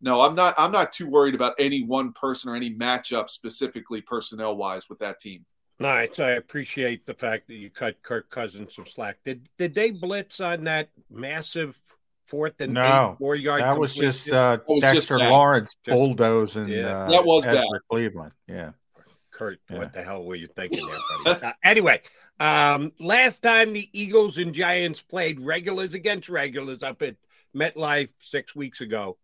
L: no, I'm not I'm not too worried about any one person or any matchup specifically personnel wise with that team.
C: Nice. I appreciate the fact that you cut Kirk Cousins some slack. Did did they blitz on that massive fourth and
D: no,
C: eight, four yard.
D: That was just uh, was Dexter just Lawrence bulldozing. Yeah. Uh,
L: that was bad.
D: Cleveland. Yeah.
C: Kurt, yeah. what the hell were you thinking there, *laughs* uh, anyway, um, last time the Eagles and Giants played regulars against regulars up at MetLife six weeks ago,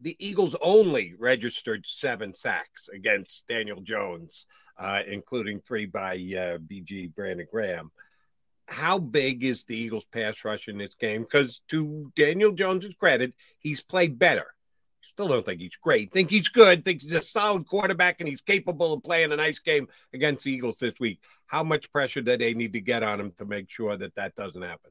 C: the Eagles only registered seven sacks against Daniel Jones, uh, including three by uh, BG Brandon Graham how big is the Eagles pass rush in this game? Because to Daniel Jones's credit, he's played better. Still don't think he's great. Think he's good. Think he's a solid quarterback and he's capable of playing a nice game against the Eagles this week. How much pressure do they need to get on him to make sure that that doesn't happen?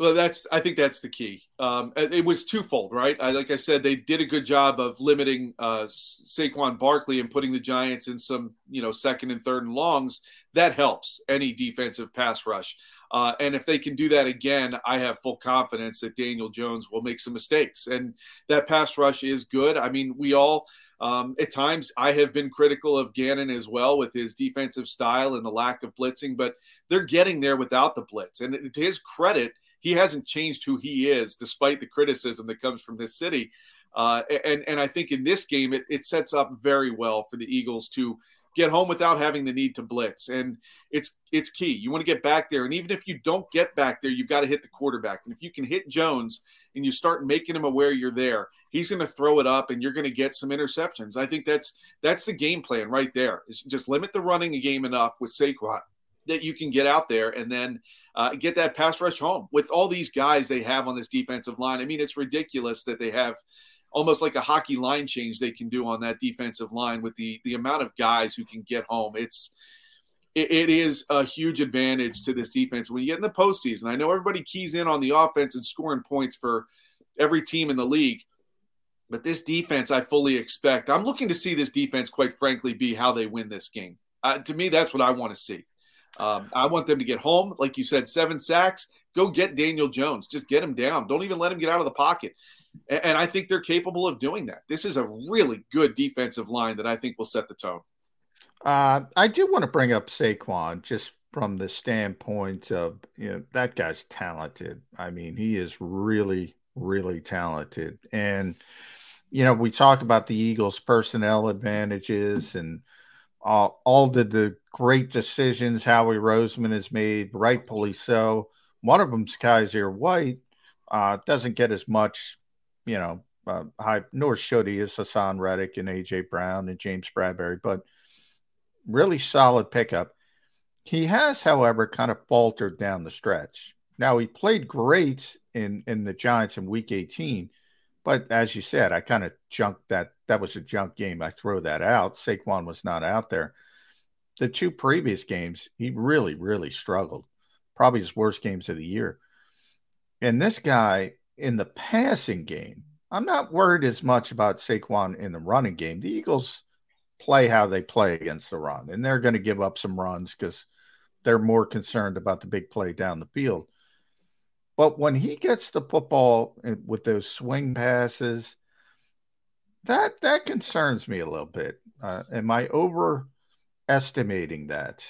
L: Well, that's I think that's the key. Um, it was twofold, right? I, like I said, they did a good job of limiting uh, Saquon Barkley and putting the Giants in some, you know, second and third and longs. That helps any defensive pass rush. Uh, and if they can do that again, I have full confidence that Daniel Jones will make some mistakes. And that pass rush is good. I mean, we all, um, at times, I have been critical of Gannon as well with his defensive style and the lack of blitzing, but they're getting there without the blitz. And to his credit, he hasn't changed who he is, despite the criticism that comes from this city. Uh, and and I think in this game, it, it sets up very well for the Eagles to get home without having the need to blitz. And it's it's key. You want to get back there. And even if you don't get back there, you've got to hit the quarterback. And if you can hit Jones and you start making him aware you're there, he's going to throw it up and you're going to get some interceptions. I think that's that's the game plan right there. Is just limit the running game enough with Saquon that you can get out there and then uh, get that pass rush home with all these guys they have on this defensive line. I mean, it's ridiculous that they have almost like a hockey line change they can do on that defensive line with the the amount of guys who can get home. It's it, it is a huge advantage to this defense when you get in the postseason. I know everybody keys in on the offense and scoring points for every team in the league. But this defense, I fully expect. I'm looking to see this defense, quite frankly, be how they win this game. Uh, to me, that's what I want to see. Um, I want them to get home, like you said, seven sacks. Go get Daniel Jones. Just get him down. Don't even let him get out of the pocket. And I think they're capable of doing that. This is a really good defensive line that I think will set the tone.
D: Uh, I do want to bring up Saquon just from the standpoint of, you know, that guy's talented. I mean, he is really, really talented. And, you know, we talk about the Eagles' personnel advantages and all, all the, the great decisions Howie Roseman has made, rightfully so. One of them's Kyzir White. Uh, doesn't get as much you know, uh, high, nor should he, is Haason Reddick and AJ Brown and James Bradberry, but really solid pickup. He has, however, kind of faltered down the stretch. Now he played great in in the Giants in Week 18, but as you said, I kind of junked that. That was a junk game. I throw that out. Saquon was not out there. The two previous games, he really, really struggled. Probably his worst games of the year. And this guy in the passing game, I'm not worried as much about Saquon in the running game. The Eagles play how they play against the run, and they're going to give up some runs because they're more concerned about the big play down the field. But when he gets the football with those swing passes, that that concerns me a little bit. Uh, am I overestimating that?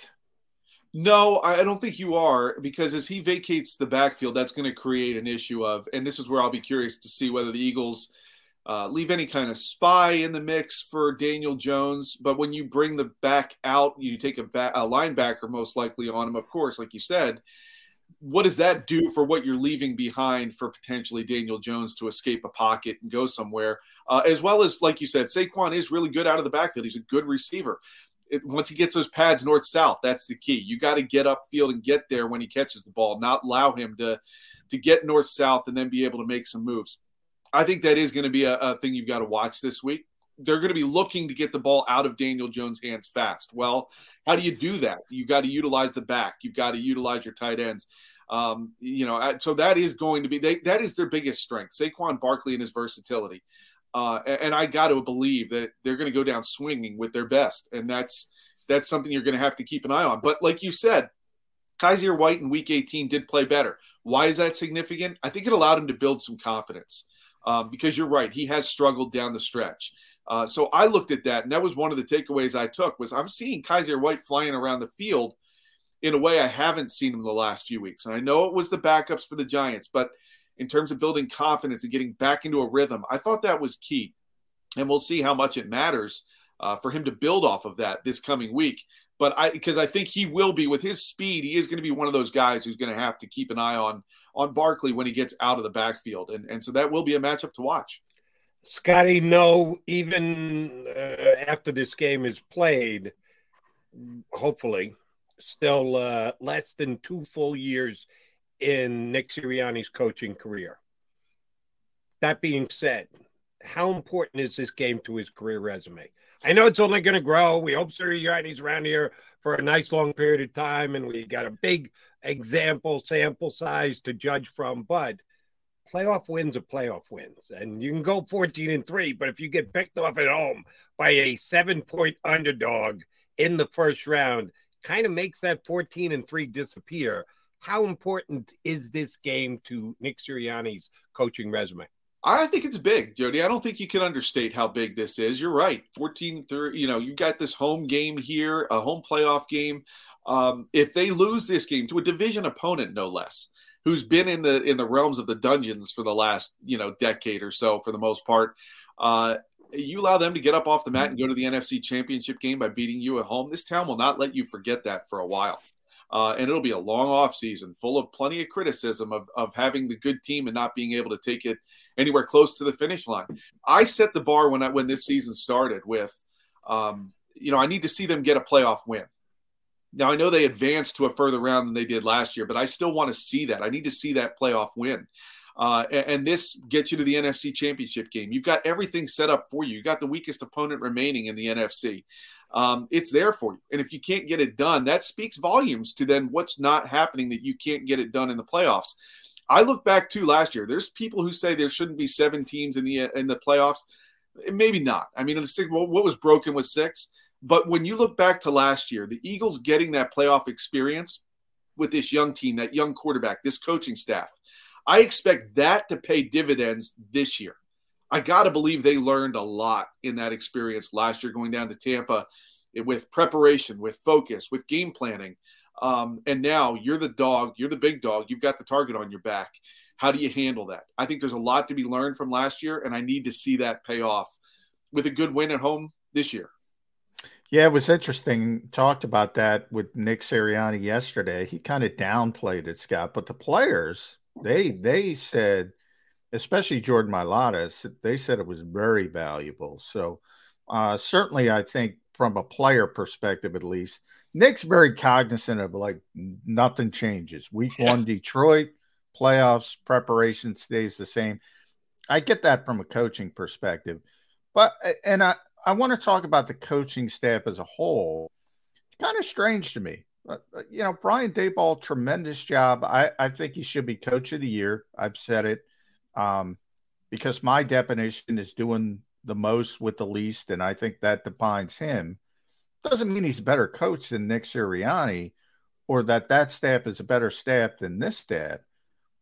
L: No, I don't think you are because as he vacates the backfield, that's going to create an issue of, and this is where I'll be curious to see whether the Eagles uh, leave any kind of spy in the mix for Daniel Jones. But when you bring the back out, you take a, back, a linebacker most likely on him, of course, like you said. What does that do for what you're leaving behind for potentially Daniel Jones to escape a pocket and go somewhere? Uh, as well as, like you said, Saquon is really good out of the backfield. He's a good receiver. It, once he gets those pads north south, that's the key. You got to get upfield and get there when he catches the ball, not allow him to to get north south and then be able to make some moves. I think that is going to be a, a thing you've got to watch this week. They're going to be looking to get the ball out of Daniel Jones' hands fast. Well, how do you do that? You got to utilize the back. You've got to utilize your tight ends. Um, you know, so that is going to be they, that is their biggest strength. Saquon Barkley and his versatility. Uh, and I got to believe that they're going to go down swinging with their best, and that's that's something you're going to have to keep an eye on. But like you said, Kyzir White in Week 18 did play better. Why is that significant? I think it allowed him to build some confidence um, because you're right, he has struggled down the stretch. Uh, so I looked at that, and that was one of the takeaways I took was I'm seeing Kyzir White flying around the field in a way I haven't seen him the last few weeks. And I know it was the backups for the Giants, but in terms of building confidence and getting back into a rhythm, I thought that was key. And we'll see how much it matters uh, for him to build off of that this coming week. But I, because I think he will be with his speed, he is going to be one of those guys who's going to have to keep an eye on on Barkley when he gets out of the backfield, and and so that will be a matchup to watch.
C: Scotty, no, even uh, after this game is played, hopefully, still uh, less than two full years in Nick Sirianni's coaching career. That being said, how important is this game to his career resume? I know it's only going to grow. We hope Sirianni's around here for a nice long period of time, and we got a big example sample size to judge from. But playoff wins are playoff wins, and you can go 14 and three. But if you get picked off at home by a seven point underdog in the first round, kind of makes that 14 and three disappear. How important is this game to Nick Sirianni's coaching resume?
L: I think it's big, Jody. I don't think you can understate how big this is. You're right. 14 30, you know, you got this home game here, a home playoff game. Um, if they lose this game to a division opponent, no less, who's been in the in the realms of the dungeons for the last you know decade or so, for the most part, uh, you allow them to get up off the mat and go to the NFC Championship game by beating you at home. This town will not let you forget that for a while. Uh, and it'll be a long off season full of plenty of criticism of, of having the good team and not being able to take it anywhere close to the finish line. I set the bar when I, when this season started with, um, you know, I need to see them get a playoff win. Now I know they advanced to a further round than they did last year, but I still want to see that. I need to see that playoff win. Uh, and, and, this gets you to the NFC Championship game. You've got everything set up for you. You got the weakest opponent remaining in the NFC. Um, it's there for you. And if you can't get it done, that speaks volumes to then what's not happening that you can't get it done in the playoffs. I look back to last year. There's people who say there shouldn't be seven teams in the in the playoffs. Maybe not. I mean, what was broken was six. But when you look back to last year, the Eagles getting that playoff experience with this young team, that young quarterback, this coaching staff, I expect that to pay dividends this year. I got to believe they learned a lot in that experience last year going down to Tampa with preparation, with focus, with game planning. Um, and now you're the dog, you're the big dog, you've got the target on your back. How do you handle that? I think there's a lot to be learned from last year, and I need to see that pay off with a good win at home this year.
D: Yeah, it was interesting. Talked about that with Nick Sirianni yesterday. He kind of downplayed it, Scott, but the players they they said, especially Jordan Mailata, they said it was very valuable. So uh, certainly, I think from a player perspective, at least, Nick's very cognizant of like nothing changes. Week yeah. one, Detroit playoffs preparation stays the same. I get that from a coaching perspective, but and I I want to talk about the coaching staff as a whole. It's kind of strange to me. But, you know, Brian Daboll, tremendous job. I, I think he should be coach of the year. I've said it um, because my definition is doing the most with the least, and I think that defines him. Doesn't mean he's a better coach than Nick Sirianni or that that staff is a better staff than this staff,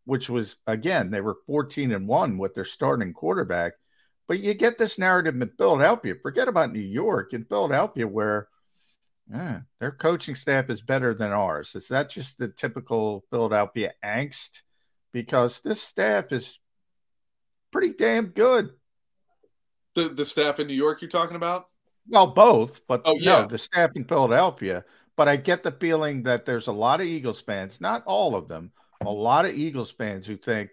D: which was again they were 14 and one with their starting quarterback. But you get this narrative in Philadelphia. Forget about New York in Philadelphia, where yeah, their coaching staff is better than ours. Is that just the typical Philadelphia angst? Because this staff is pretty damn good.
L: The the staff in New York you're talking about?
D: Well, both, but
L: Oh, yeah.
D: no, the staff in Philadelphia. But I get the feeling that there's a lot of Eagles fans, not all of them, a lot of Eagles fans who think,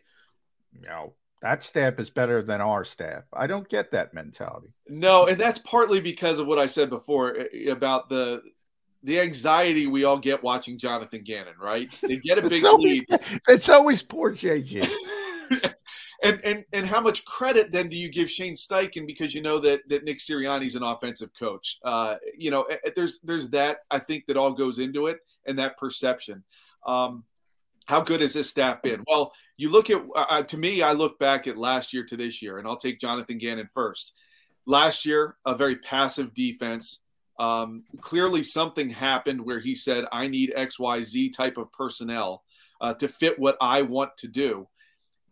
D: you know, that staff is better than our staff. I don't get that mentality.
L: No, and that's partly because of what I said before eh, about the the anxiety we all get watching Jonathan Gannon, right? They get a *laughs* big
D: It's always,
L: lead. *laughs*
D: it's always poor JG. *laughs*
L: and and and how much credit then do you give Shane Steichen because you know that that Nick Sirianni's an offensive coach? Uh, you know, there's there's that I think that all goes into it and that perception. Um, how good has this staff been? Well, you look at uh, to me, I look back at last year to this year, and I'll take Jonathan Gannon first. Last year, a very passive defense. Um, clearly, something happened where he said, "I need X, Y, Z type of personnel uh, to fit what I want to do."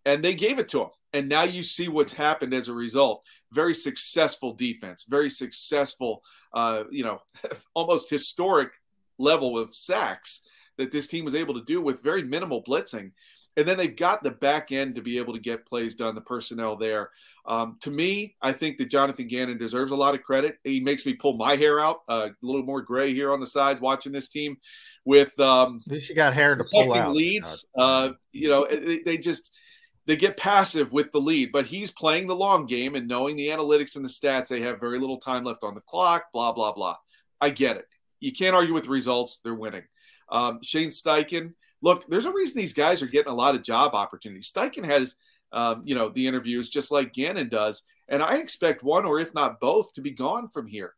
L: And they gave it to him. And now you see what's happened as a result. Very successful defense, very successful, uh, you know, *laughs* almost historic level of sacks that this team was able to do with very minimal blitzing. And then they've got the back end to be able to get plays done, the personnel there. Um, to me, I think that Jonathan Gannon deserves a lot of credit. He makes me pull my hair out, uh, a little more gray here on the sides watching this team with um,
D: At least you got hair to pull out.
L: leads. Uh, you know, they, they just they get passive with the lead, but he's playing the long game and knowing the analytics and the stats, they have very little time left on the clock. Blah blah blah. I get it. You can't argue with results; they're winning. Um, Shane Steichen, look, there's a reason these guys are getting a lot of job opportunities. Steichen has, um, you know, the interviews just like Gannon does, and I expect one or if not both to be gone from here.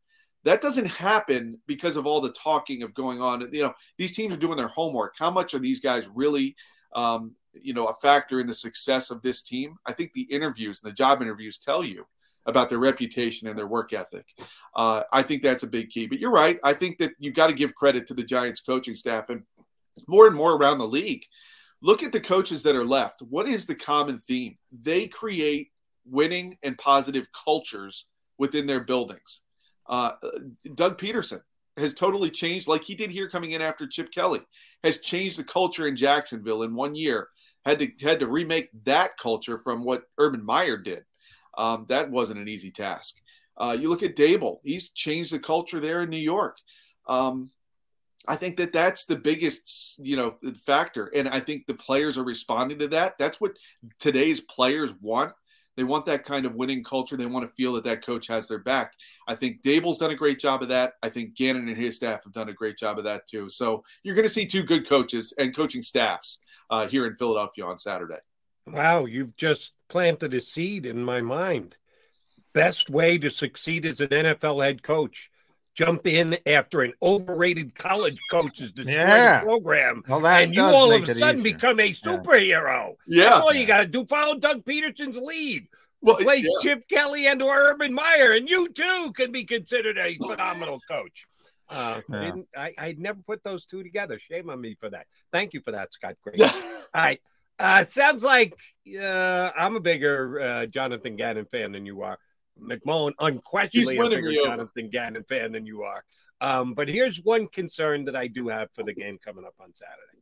L: That doesn't happen because of all the talking of going on. You know, these teams are doing their homework. How much are these guys really, um, you know, a factor in the success of this team? I think the interviews and the job interviews tell you about their reputation and their work ethic. Uh, I think that's a big key. But you're right. I think that you've got to give credit to the Giants coaching staff and more and more around the league. Look at the coaches that are left. What is the common theme? They create winning and positive cultures within their buildings. Uh, Doug Pederson has totally changed, like he did here coming in after Chip Kelly, has changed the culture in Jacksonville in one year. Had to had to remake that culture from what Urban Meyer did. Um, that wasn't an easy task. Uh, you look at Daboll; he's changed the culture there in New York. Um, I think that that's the biggest, you know, factor, and I think the players are responding to that. That's what today's players want. They want that kind of winning culture. They want to feel that that coach has their back. I think Daboll's done a great job of that. I think Gannon and his staff have done a great job of that too. So you're going to see two good coaches and coaching staffs uh, here in Philadelphia on Saturday.
C: Wow, you've just planted a seed in my mind. Best way to succeed as an NFL head coach. Jump in after an overrated college coach is destroying
D: Yeah.
C: the program,
D: Well,
C: and you all of a sudden
D: easier.
C: become a superhero.
L: Yeah.
C: That's all you got to do. Follow Doug Pederson's lead.
L: Well,
C: Replace
L: yeah.
C: Chip Kelly and or Urban Meyer, and you too can be considered a phenomenal coach. Uh,
D: Yeah.
C: didn't, I, I'd never put those two together. Shame on me for that. Thank you for that, Scott. Great. All right. Uh, it sounds like uh, I'm a bigger uh, Jonathan Gannon fan than you are. McMullen, unquestionably, a bigger. Jonathan Gannon fan than you are. Um, but here's one concern that I do have for the game coming up on Saturday.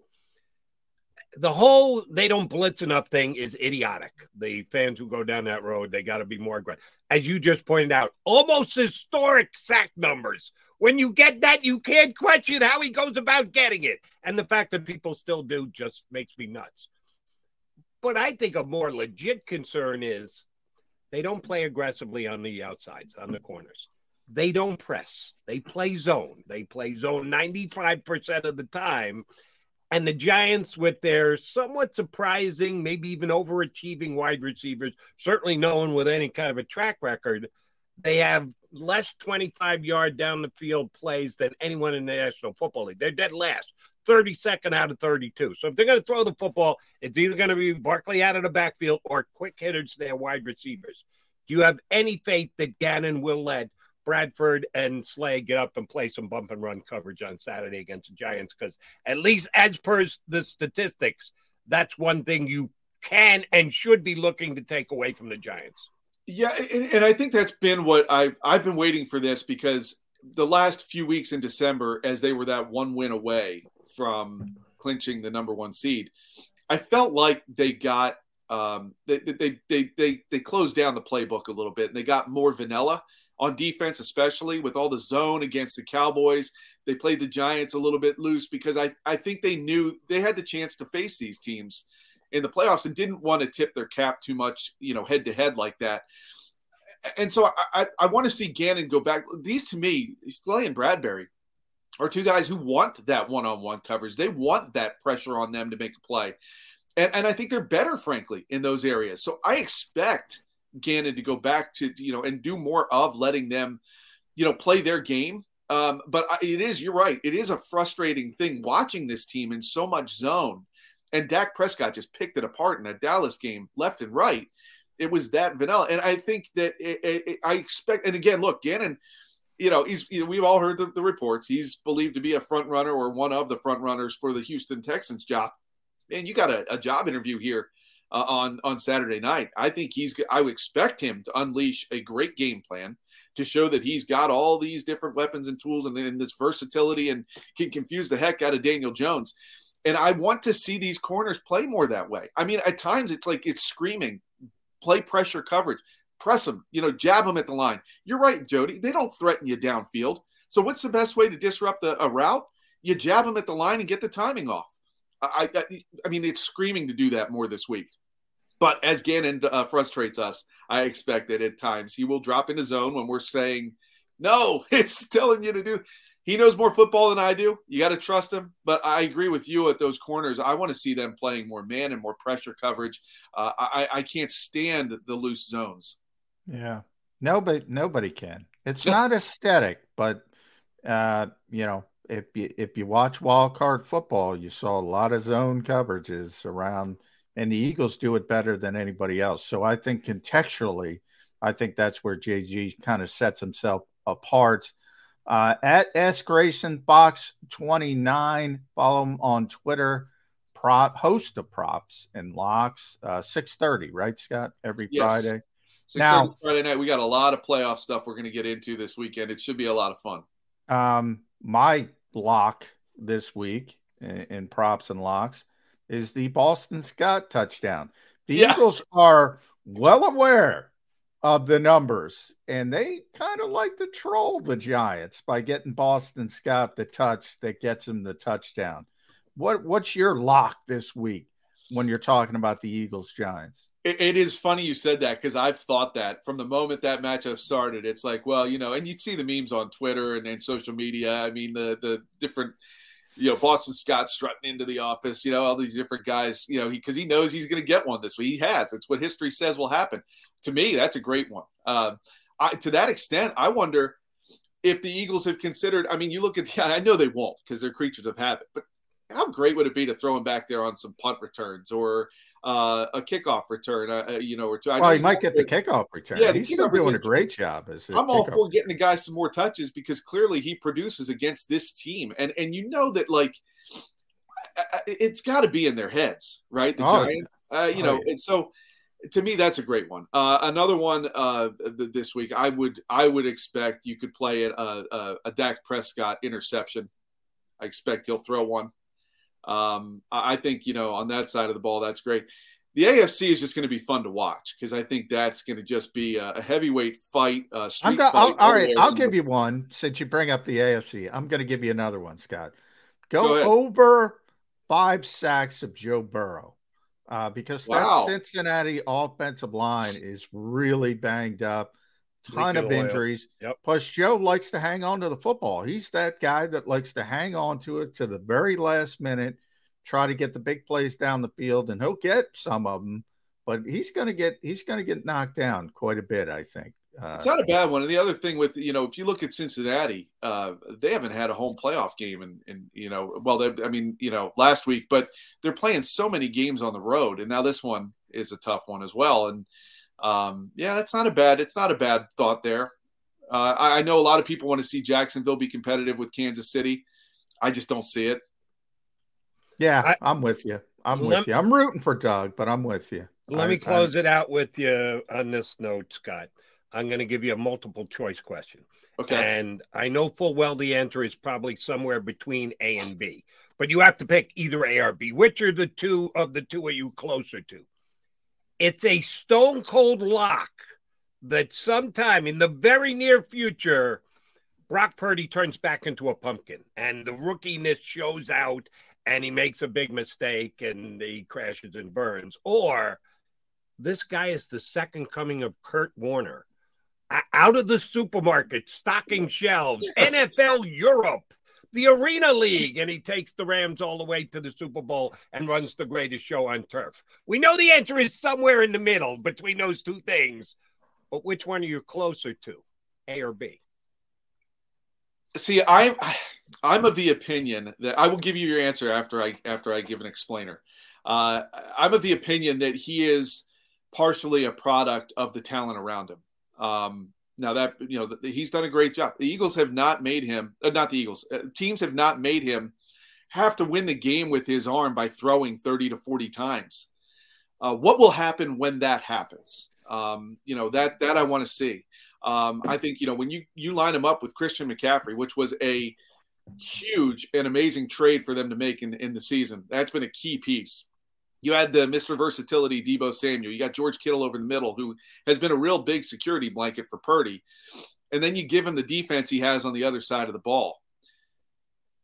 C: The whole they don't blitz enough thing is idiotic. The fans who go down that road, they got to be more aggressive. As you just pointed out, almost historic sack numbers. When you get that, you can't question how he goes about getting it. And the fact that people still do just makes me nuts. But I think a more legit concern is they don't play aggressively on the outsides, on the corners. They don't press. They play zone. They play zone 95% of the time. And the Giants, with their somewhat surprising, maybe even overachieving wide receivers, certainly no one with any kind of a track record, they have less 25 yard down the field plays than anyone in the National Football League. They're dead last, 32nd out of 32. So if they're going to throw the football, it's either going to be Barkley out of the backfield or quick hitters to their wide receivers. Do you have any faith that Gannon will let Bradberry and Slay get up and play some bump and run coverage on Saturday against the Giants because, at least as per the statistics, that's one thing you can and should be looking to take away from the Giants.
L: Yeah, and, and I think that's been what I've I've been waiting for this because the last few weeks in December, as they were that one win away from clinching the number one seed, I felt like they got um, they, they they they they closed down the playbook a little bit and they got more vanilla on defense, especially with all the zone against the Cowboys. They played the Giants a little bit loose because I, I think they knew they had the chance to face these teams in the playoffs and didn't want to tip their cap too much, you know, head to head like that. And so I, I, I want to see Gannon go back. These to me, Slay and Bradberry are two guys who want that one on one coverage. They want that pressure on them to make a play. And, and I think they're better, frankly, in those areas. So I expect Gannon to go back to, you know, and do more of letting them, you know, play their game. Um, but it is, you're right. It is a frustrating thing watching this team in so much zone. And Dak Prescott just picked it apart in a Dallas game, left and right. It was that vanilla. And I think that it, it, I expect, and again, look, Gannon, you know, he's, you know, we've all heard the, the reports. He's believed to be a front runner or one of the front runners for the Houston Texans job. And you got a, a job interview here uh, on on Saturday night. I think he's. I would expect him to unleash a great game plan to show that he's got all these different weapons and tools and, and this versatility and can confuse the heck out of Daniel Jones. And I want to see these corners play more that way. I mean, at times it's like it's screaming, play pressure coverage, press them, you know, jab them at the line. You're right, Jody. They don't threaten you downfield. So what's the best way to disrupt a, a route? You jab them at the line and get the timing off. I, I, I mean, it's screaming to do that more this week. But as Gannon uh, frustrates us, I expect that at times he will drop in into zone when we're saying, no, *laughs* it's telling you to do. He knows more football than I do. You got to trust him. But I agree with you at those corners. I want to see them playing more man and more pressure coverage. Uh, I, I can't stand the loose zones.
D: Yeah, nobody nobody can. It's not aesthetic, but uh, you know, if you if you watch wild card football, you saw a lot of zone coverages around – and the Eagles do it better than anybody else. So I think contextually, I think that's where JG kind of sets himself apart. Uh, at S Grayson Box 29, follow him on Twitter. Prop host of props and locks. Uh, 6:30, right, Scott? Every yes. Friday.
L: Now Friday night, we got a lot of playoff stuff we're going to get into this weekend. It should be a lot of fun.
D: Um, my lock this week in, in props and locks is the Boston Scott touchdown. The yeah. Eagles are well aware of the numbers, and they kind of like to troll the Giants by getting Boston Scott the touch that gets him the touchdown. What what's your lock this week when you're talking about the Eagles Giants?
L: It, it is funny you said that because I've thought that from the moment that matchup started. It's like, well, you know, and you'd see the memes on Twitter and, social media. I mean, the the different you know, Boston Scott strutting into the office, you know, all these different guys, you know, because he, he, knows he's going to get one this week. He has. It's what history says will happen. To me, that's a great one. Um, I, to that extent, I wonder if the Eagles have considered. I mean, you look at *laughs* the, I know they won't because they're creatures of habit, but how great would it be to throw him back there on some punt returns or uh, a kickoff return, uh, uh you know, or two.
D: well, he might get the kickoff return. Yeah, he's been doing a great job. As
L: I'm all for getting the guy some more touches because clearly he produces against this team, and and you know that like it's got to be in their heads, right? The oh, Giants, yeah. uh, you oh, know, yeah. and so to me that's a great one. Uh, another one uh, this week, I would I would expect you could play a, a, a Dak Prescott interception. I expect he'll throw one. Um, I think you know on that side of the ball, that's great. The AFC is just going to be fun to watch because I think that's going to just be a, heavyweight fight. Uh,
D: I'm go- fight all right, I'll give you one since you bring up the AFC. I'm going to give you another one, Scott. Go, go over five sacks of Joe Burrow uh, because wow. that Cincinnati offensive line is really banged up. Ton of injuries. Yep. Plus, Joe likes to hang on to the football. He's that guy that likes to hang on to it to the very last minute, try to get the big plays down the field, and he'll get some of them. But he's going to get he's going to get knocked down quite a bit, I think.
L: Uh, it's not a bad one. And the other thing with you know, if you look at Cincinnati, uh, they haven't had a home playoff game, and and you know, well, they, I mean, you know, last week, but they're playing so many games on the road, and now this one is a tough one as well. And um, yeah, that's not a bad. It's not a bad thought there. Uh, I, I know a lot of people want to see Jacksonville be competitive with Kansas City. I just don't see it.
D: Yeah, I, am with you. I'm with you. I'm rooting for Doug, but I'm with you.
C: Let
D: I,
C: me close I, it out with you on this note, Scott. I'm going to give you a multiple choice question.
L: Okay.
C: And I know full well the answer is probably somewhere between A and B, but you have to pick either A or B. Which are the two of the two are you closer to? It's a stone cold lock that sometime in the very near future, Brock Purdy turns back into a pumpkin and the rookiness shows out and he makes a big mistake and he crashes and burns. Or this guy is the second coming of Kurt Warner out of the supermarket, stocking shelves, NFL Europe, the Arena League, and he takes the Rams all the way to the Super Bowl and runs the greatest show on turf. We know the answer is somewhere in the middle between those two things, but which one are you closer to, A or B?
L: See, I'm I'm of the opinion that I will give you your answer after I after I give an explainer. Uh, I'm of the opinion that he is partially a product of the talent around him. Um, now that you know he's done a great job. The Eagles have not made him, uh, not the Eagles. Uh, teams have not made him have to win the game with his arm by throwing 30 to 40 times. Uh, what will happen when that happens? Um, you know that that I want to see. Um, I think you know when you you line him up with Christian McCaffrey, which was a huge and amazing trade for them to make in in the season. That's been a key piece you had the Mr. Versatility Deebo Samuel. You got George Kittle over the middle, who has been a real big security blanket for Purdy. And then you give him the defense he has on the other side of the ball.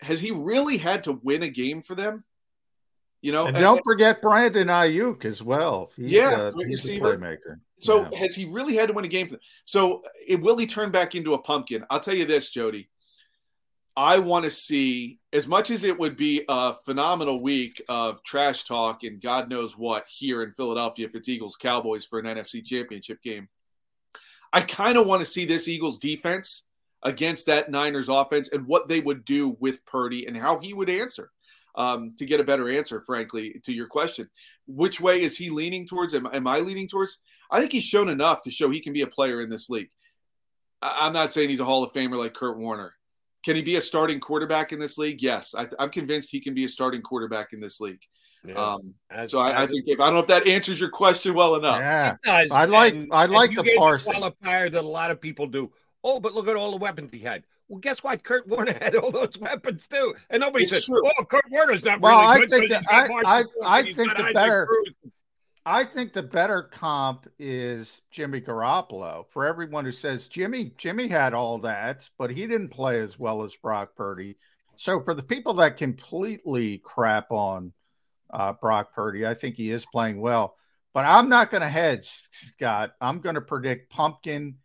L: Has he really had to win a game for them? You know,
D: and don't and, forget Brandon Aiyuk as well.
L: He's yeah, a, he's a playmaker. So yeah. has he really had to win a game for them? So it will he turn back into a pumpkin? I'll tell you this, Jody. I want to see, as much as it would be a phenomenal week of trash talk and God knows what here in Philadelphia if it's Eagles Cowboys for an NFC championship game. I kind of want to see this Eagles defense against that Niners offense and what they would do with Purdy and how he would answer um, to get a better answer, frankly, to your question. Which way is he leaning towards? Am, am I leaning towards? I think he's shown enough to show he can be a player in this league. I, I'm not saying he's a Hall of Famer like Kurt Warner. Can he be a starting quarterback in this league? Yes, I, am convinced he can be a starting quarterback in this league. Yeah. Um, as, so I, I think if, I don't know if that answers your question well enough.
D: Yeah, I like and, I like the parser
C: qualifier that a lot of people do. Oh, but look at all the weapons he had. Well, guess what? Kurt Warner *laughs* had all those weapons too, and nobody it's said, true. "Oh, Kurt Warner's not well, really good."
D: I think that, I, I, I think the better. Cruz. I think the better comp is Jimmy Garoppolo. For everyone who says Jimmy, Jimmy had all that, but he didn't play as well as Brock Purdy. So for the people that completely crap on uh, Brock Purdy, I think he is playing well. But I'm not going to hedge, Scott. I'm going to predict Pumpkin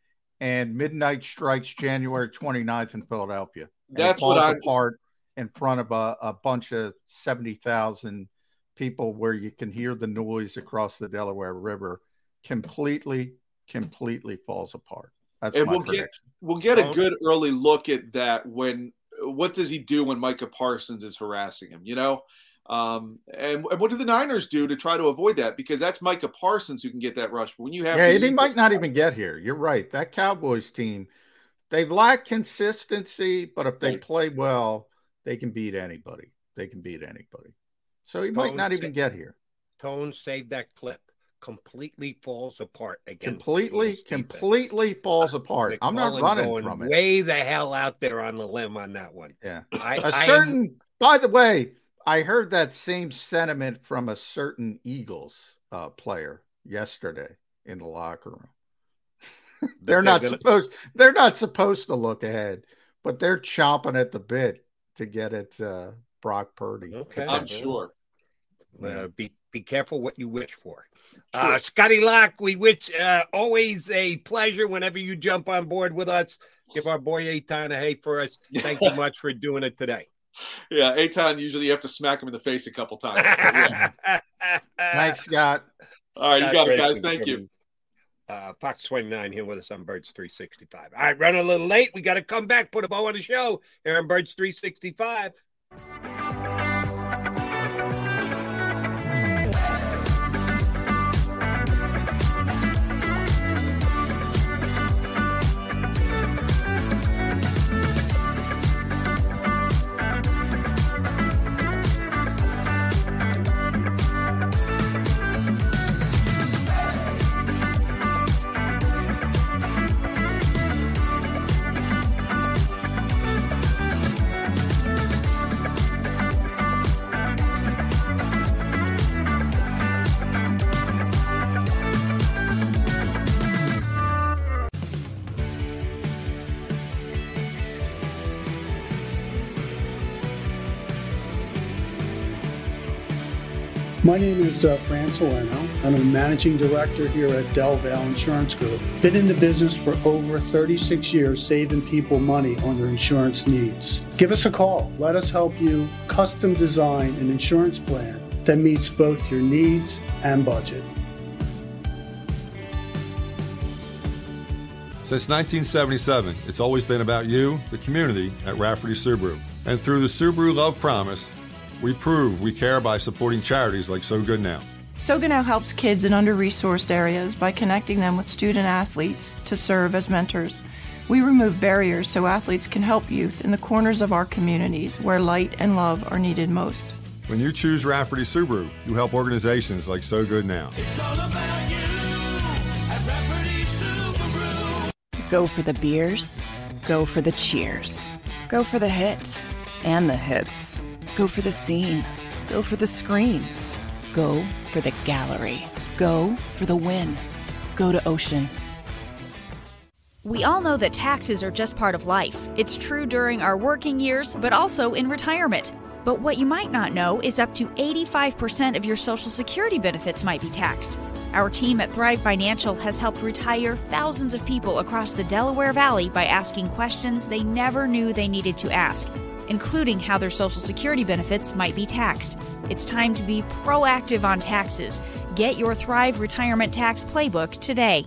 D: and Midnight Strikes January 29th in Philadelphia.
L: That's what I'm
D: apart in front of a, a bunch of 70,000 people where you can hear the noise across the Delaware River completely, completely falls apart. That's and
L: we'll
D: prediction.
L: get we'll get a good early look at that when what does he do when Micah Parsons is harassing him, you know? Um, and, and, what do the Niners do to try to avoid that? Because that's Micah Parsons who can get that rush. But when you have
D: yeah, he might not even get here. You're right. That Cowboys team, they lack consistency, but if they right. play well, they can beat anybody. They can beat anybody. So he might not even get here.
C: Tone saved that clip. Completely falls apart again.
D: Completely, completely falls apart. I'm not running from it.
C: Way the hell out there on the limb on that one.
D: Yeah. I, a certain. by the way, I heard that same sentiment from a certain Eagles uh, player yesterday in the locker room. *laughs* they're, they're not gonna... supposed. They're not supposed to look ahead, but they're chomping at the bit to get it uh, Brock Purdy.
C: Okay,
L: I'm sure.
C: Uh, be be careful what you wish for. Uh, Scotty Locke, we wish uh, always a pleasure whenever you jump on board with us. Give our boy Aton a hey for us. Thank you *laughs* much for doing it today.
L: Yeah, Aton usually you have to smack him in the face a couple times. Yeah. *laughs*
D: Thanks, Scott.
L: All right, Scott you got it, guys. Thank you.
C: Uh, Fox 29 here with us on Birds 365. All right, running a little late. We got to come back, put a bow on the show here on Birds 365.
E: My name is uh, Fran I'm a managing director here at Del Valle Insurance Group. Been in the business for over 36 years, saving people money on their insurance needs. Give us a call. Let us help you custom design an insurance plan that meets both your needs and budget.
F: Since 1977, it's always been about you, the community, at Rafferty Subaru. And through the Subaru Love Promise, we prove we care by supporting charities like So Good Now.
G: So Good Now helps kids in under resourced areas by connecting them with student athletes to serve as mentors. We remove barriers so athletes can help youth in the corners of our communities where light and love are needed most.
F: When you choose Rafferty Subaru, you help organizations like So Good Now.
H: Go for the beers, go for the cheers, go for the hit and the hits. Go for the scene, go for the screens, go for the gallery, go for the win. Go to Ocean.
I: We all know that taxes are just part of life. It's true during our working years, but also in retirement. But what you might not know is up to 85% of your Social Security benefits might be taxed. Our team at Thrive Financial has helped retire thousands of people across the Delaware Valley by asking questions they never knew they needed to ask, including how their Social Security benefits might be taxed. It's time to be proactive on taxes. Get your Thrive Retirement Tax Playbook today.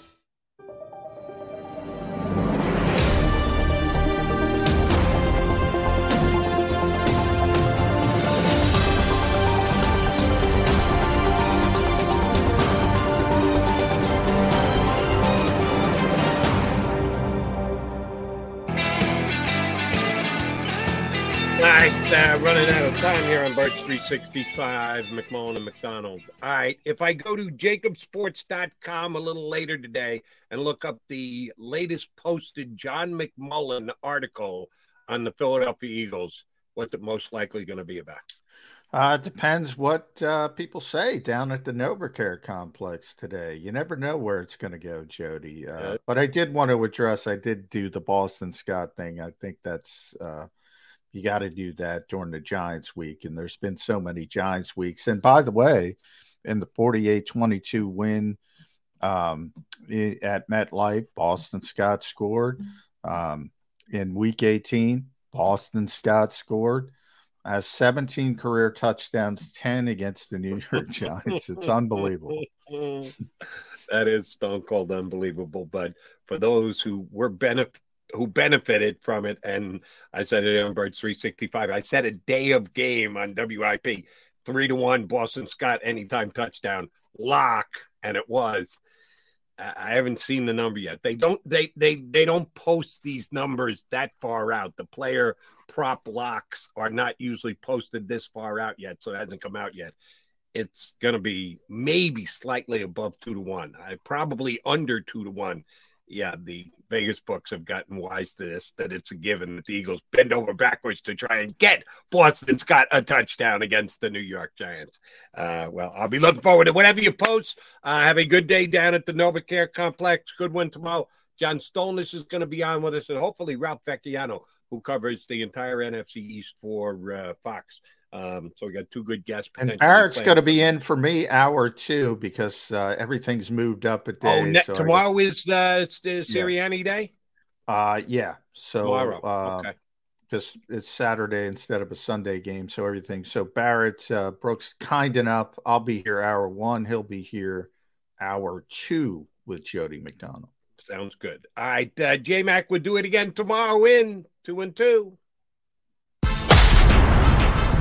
C: Uh, running out of time here on Birds 365, McMullen and McDonald. All right, if I go to jakibsports.com a little later today and look up the latest posted John McMullen article on the Philadelphia Eagles, what's it most likely going to be about?
D: Uh, depends what uh, people say down at the NovaCare complex today. You never know where it's going to go, Jody. Uh,
C: Yeah.
D: But I did want to address. I did do the Boston Scott thing. I think that's uh, you got to do that during the Giants week, and there's been so many Giants weeks. And by the way, in the 48-22 win um, at MetLife, Boston Scott scored. Um, in Week 18, Boston Scott scored has 17 career touchdowns, 10 against the New York *laughs* Giants. It's unbelievable. *laughs*
C: that is stone cold unbelievable. But for those who were benefit who benefited from it, and I said it on Birds 365, I said a day of game on WIP, three to one Boston Scott anytime touchdown lock, and it was. I haven't seen the number yet. They don't they they they don't post these numbers that far out. The player prop locks are not usually posted this far out yet, so it hasn't come out yet it's going to be maybe slightly above two to one. I probably under two to one. Yeah, the Vegas books have gotten wise to this that it's a given that the Eagles bend over backwards to try and get Boston Scott a touchdown against the New York Giants. Uh, well, I'll be looking forward to whatever you post. Uh, have a good day down at the NovaCare Complex. Good one tomorrow. John Stolnis is going to be on with us, and hopefully Ralph Vacchiano, who covers the entire NFC East for uh, Fox. Um, so we got two good guests.
D: And Barrett's going to be in for me hour two because uh, everything's moved up a day.
C: Oh, ne-
D: so
C: tomorrow is uh, the Sirianni Day.
D: Uh, yeah. So
C: Tomorrow,
D: uh,
C: okay.
D: because it's Saturday instead of a Sunday game, so everything. So Barrett uh, Brooks kind enough. I'll be here hour one. He'll be here hour two with Jody McDonald.
C: Sounds good. All right, uh, J Mac would do it again tomorrow. In two and two.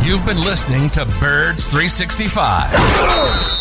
A: You've been listening to Birds 365,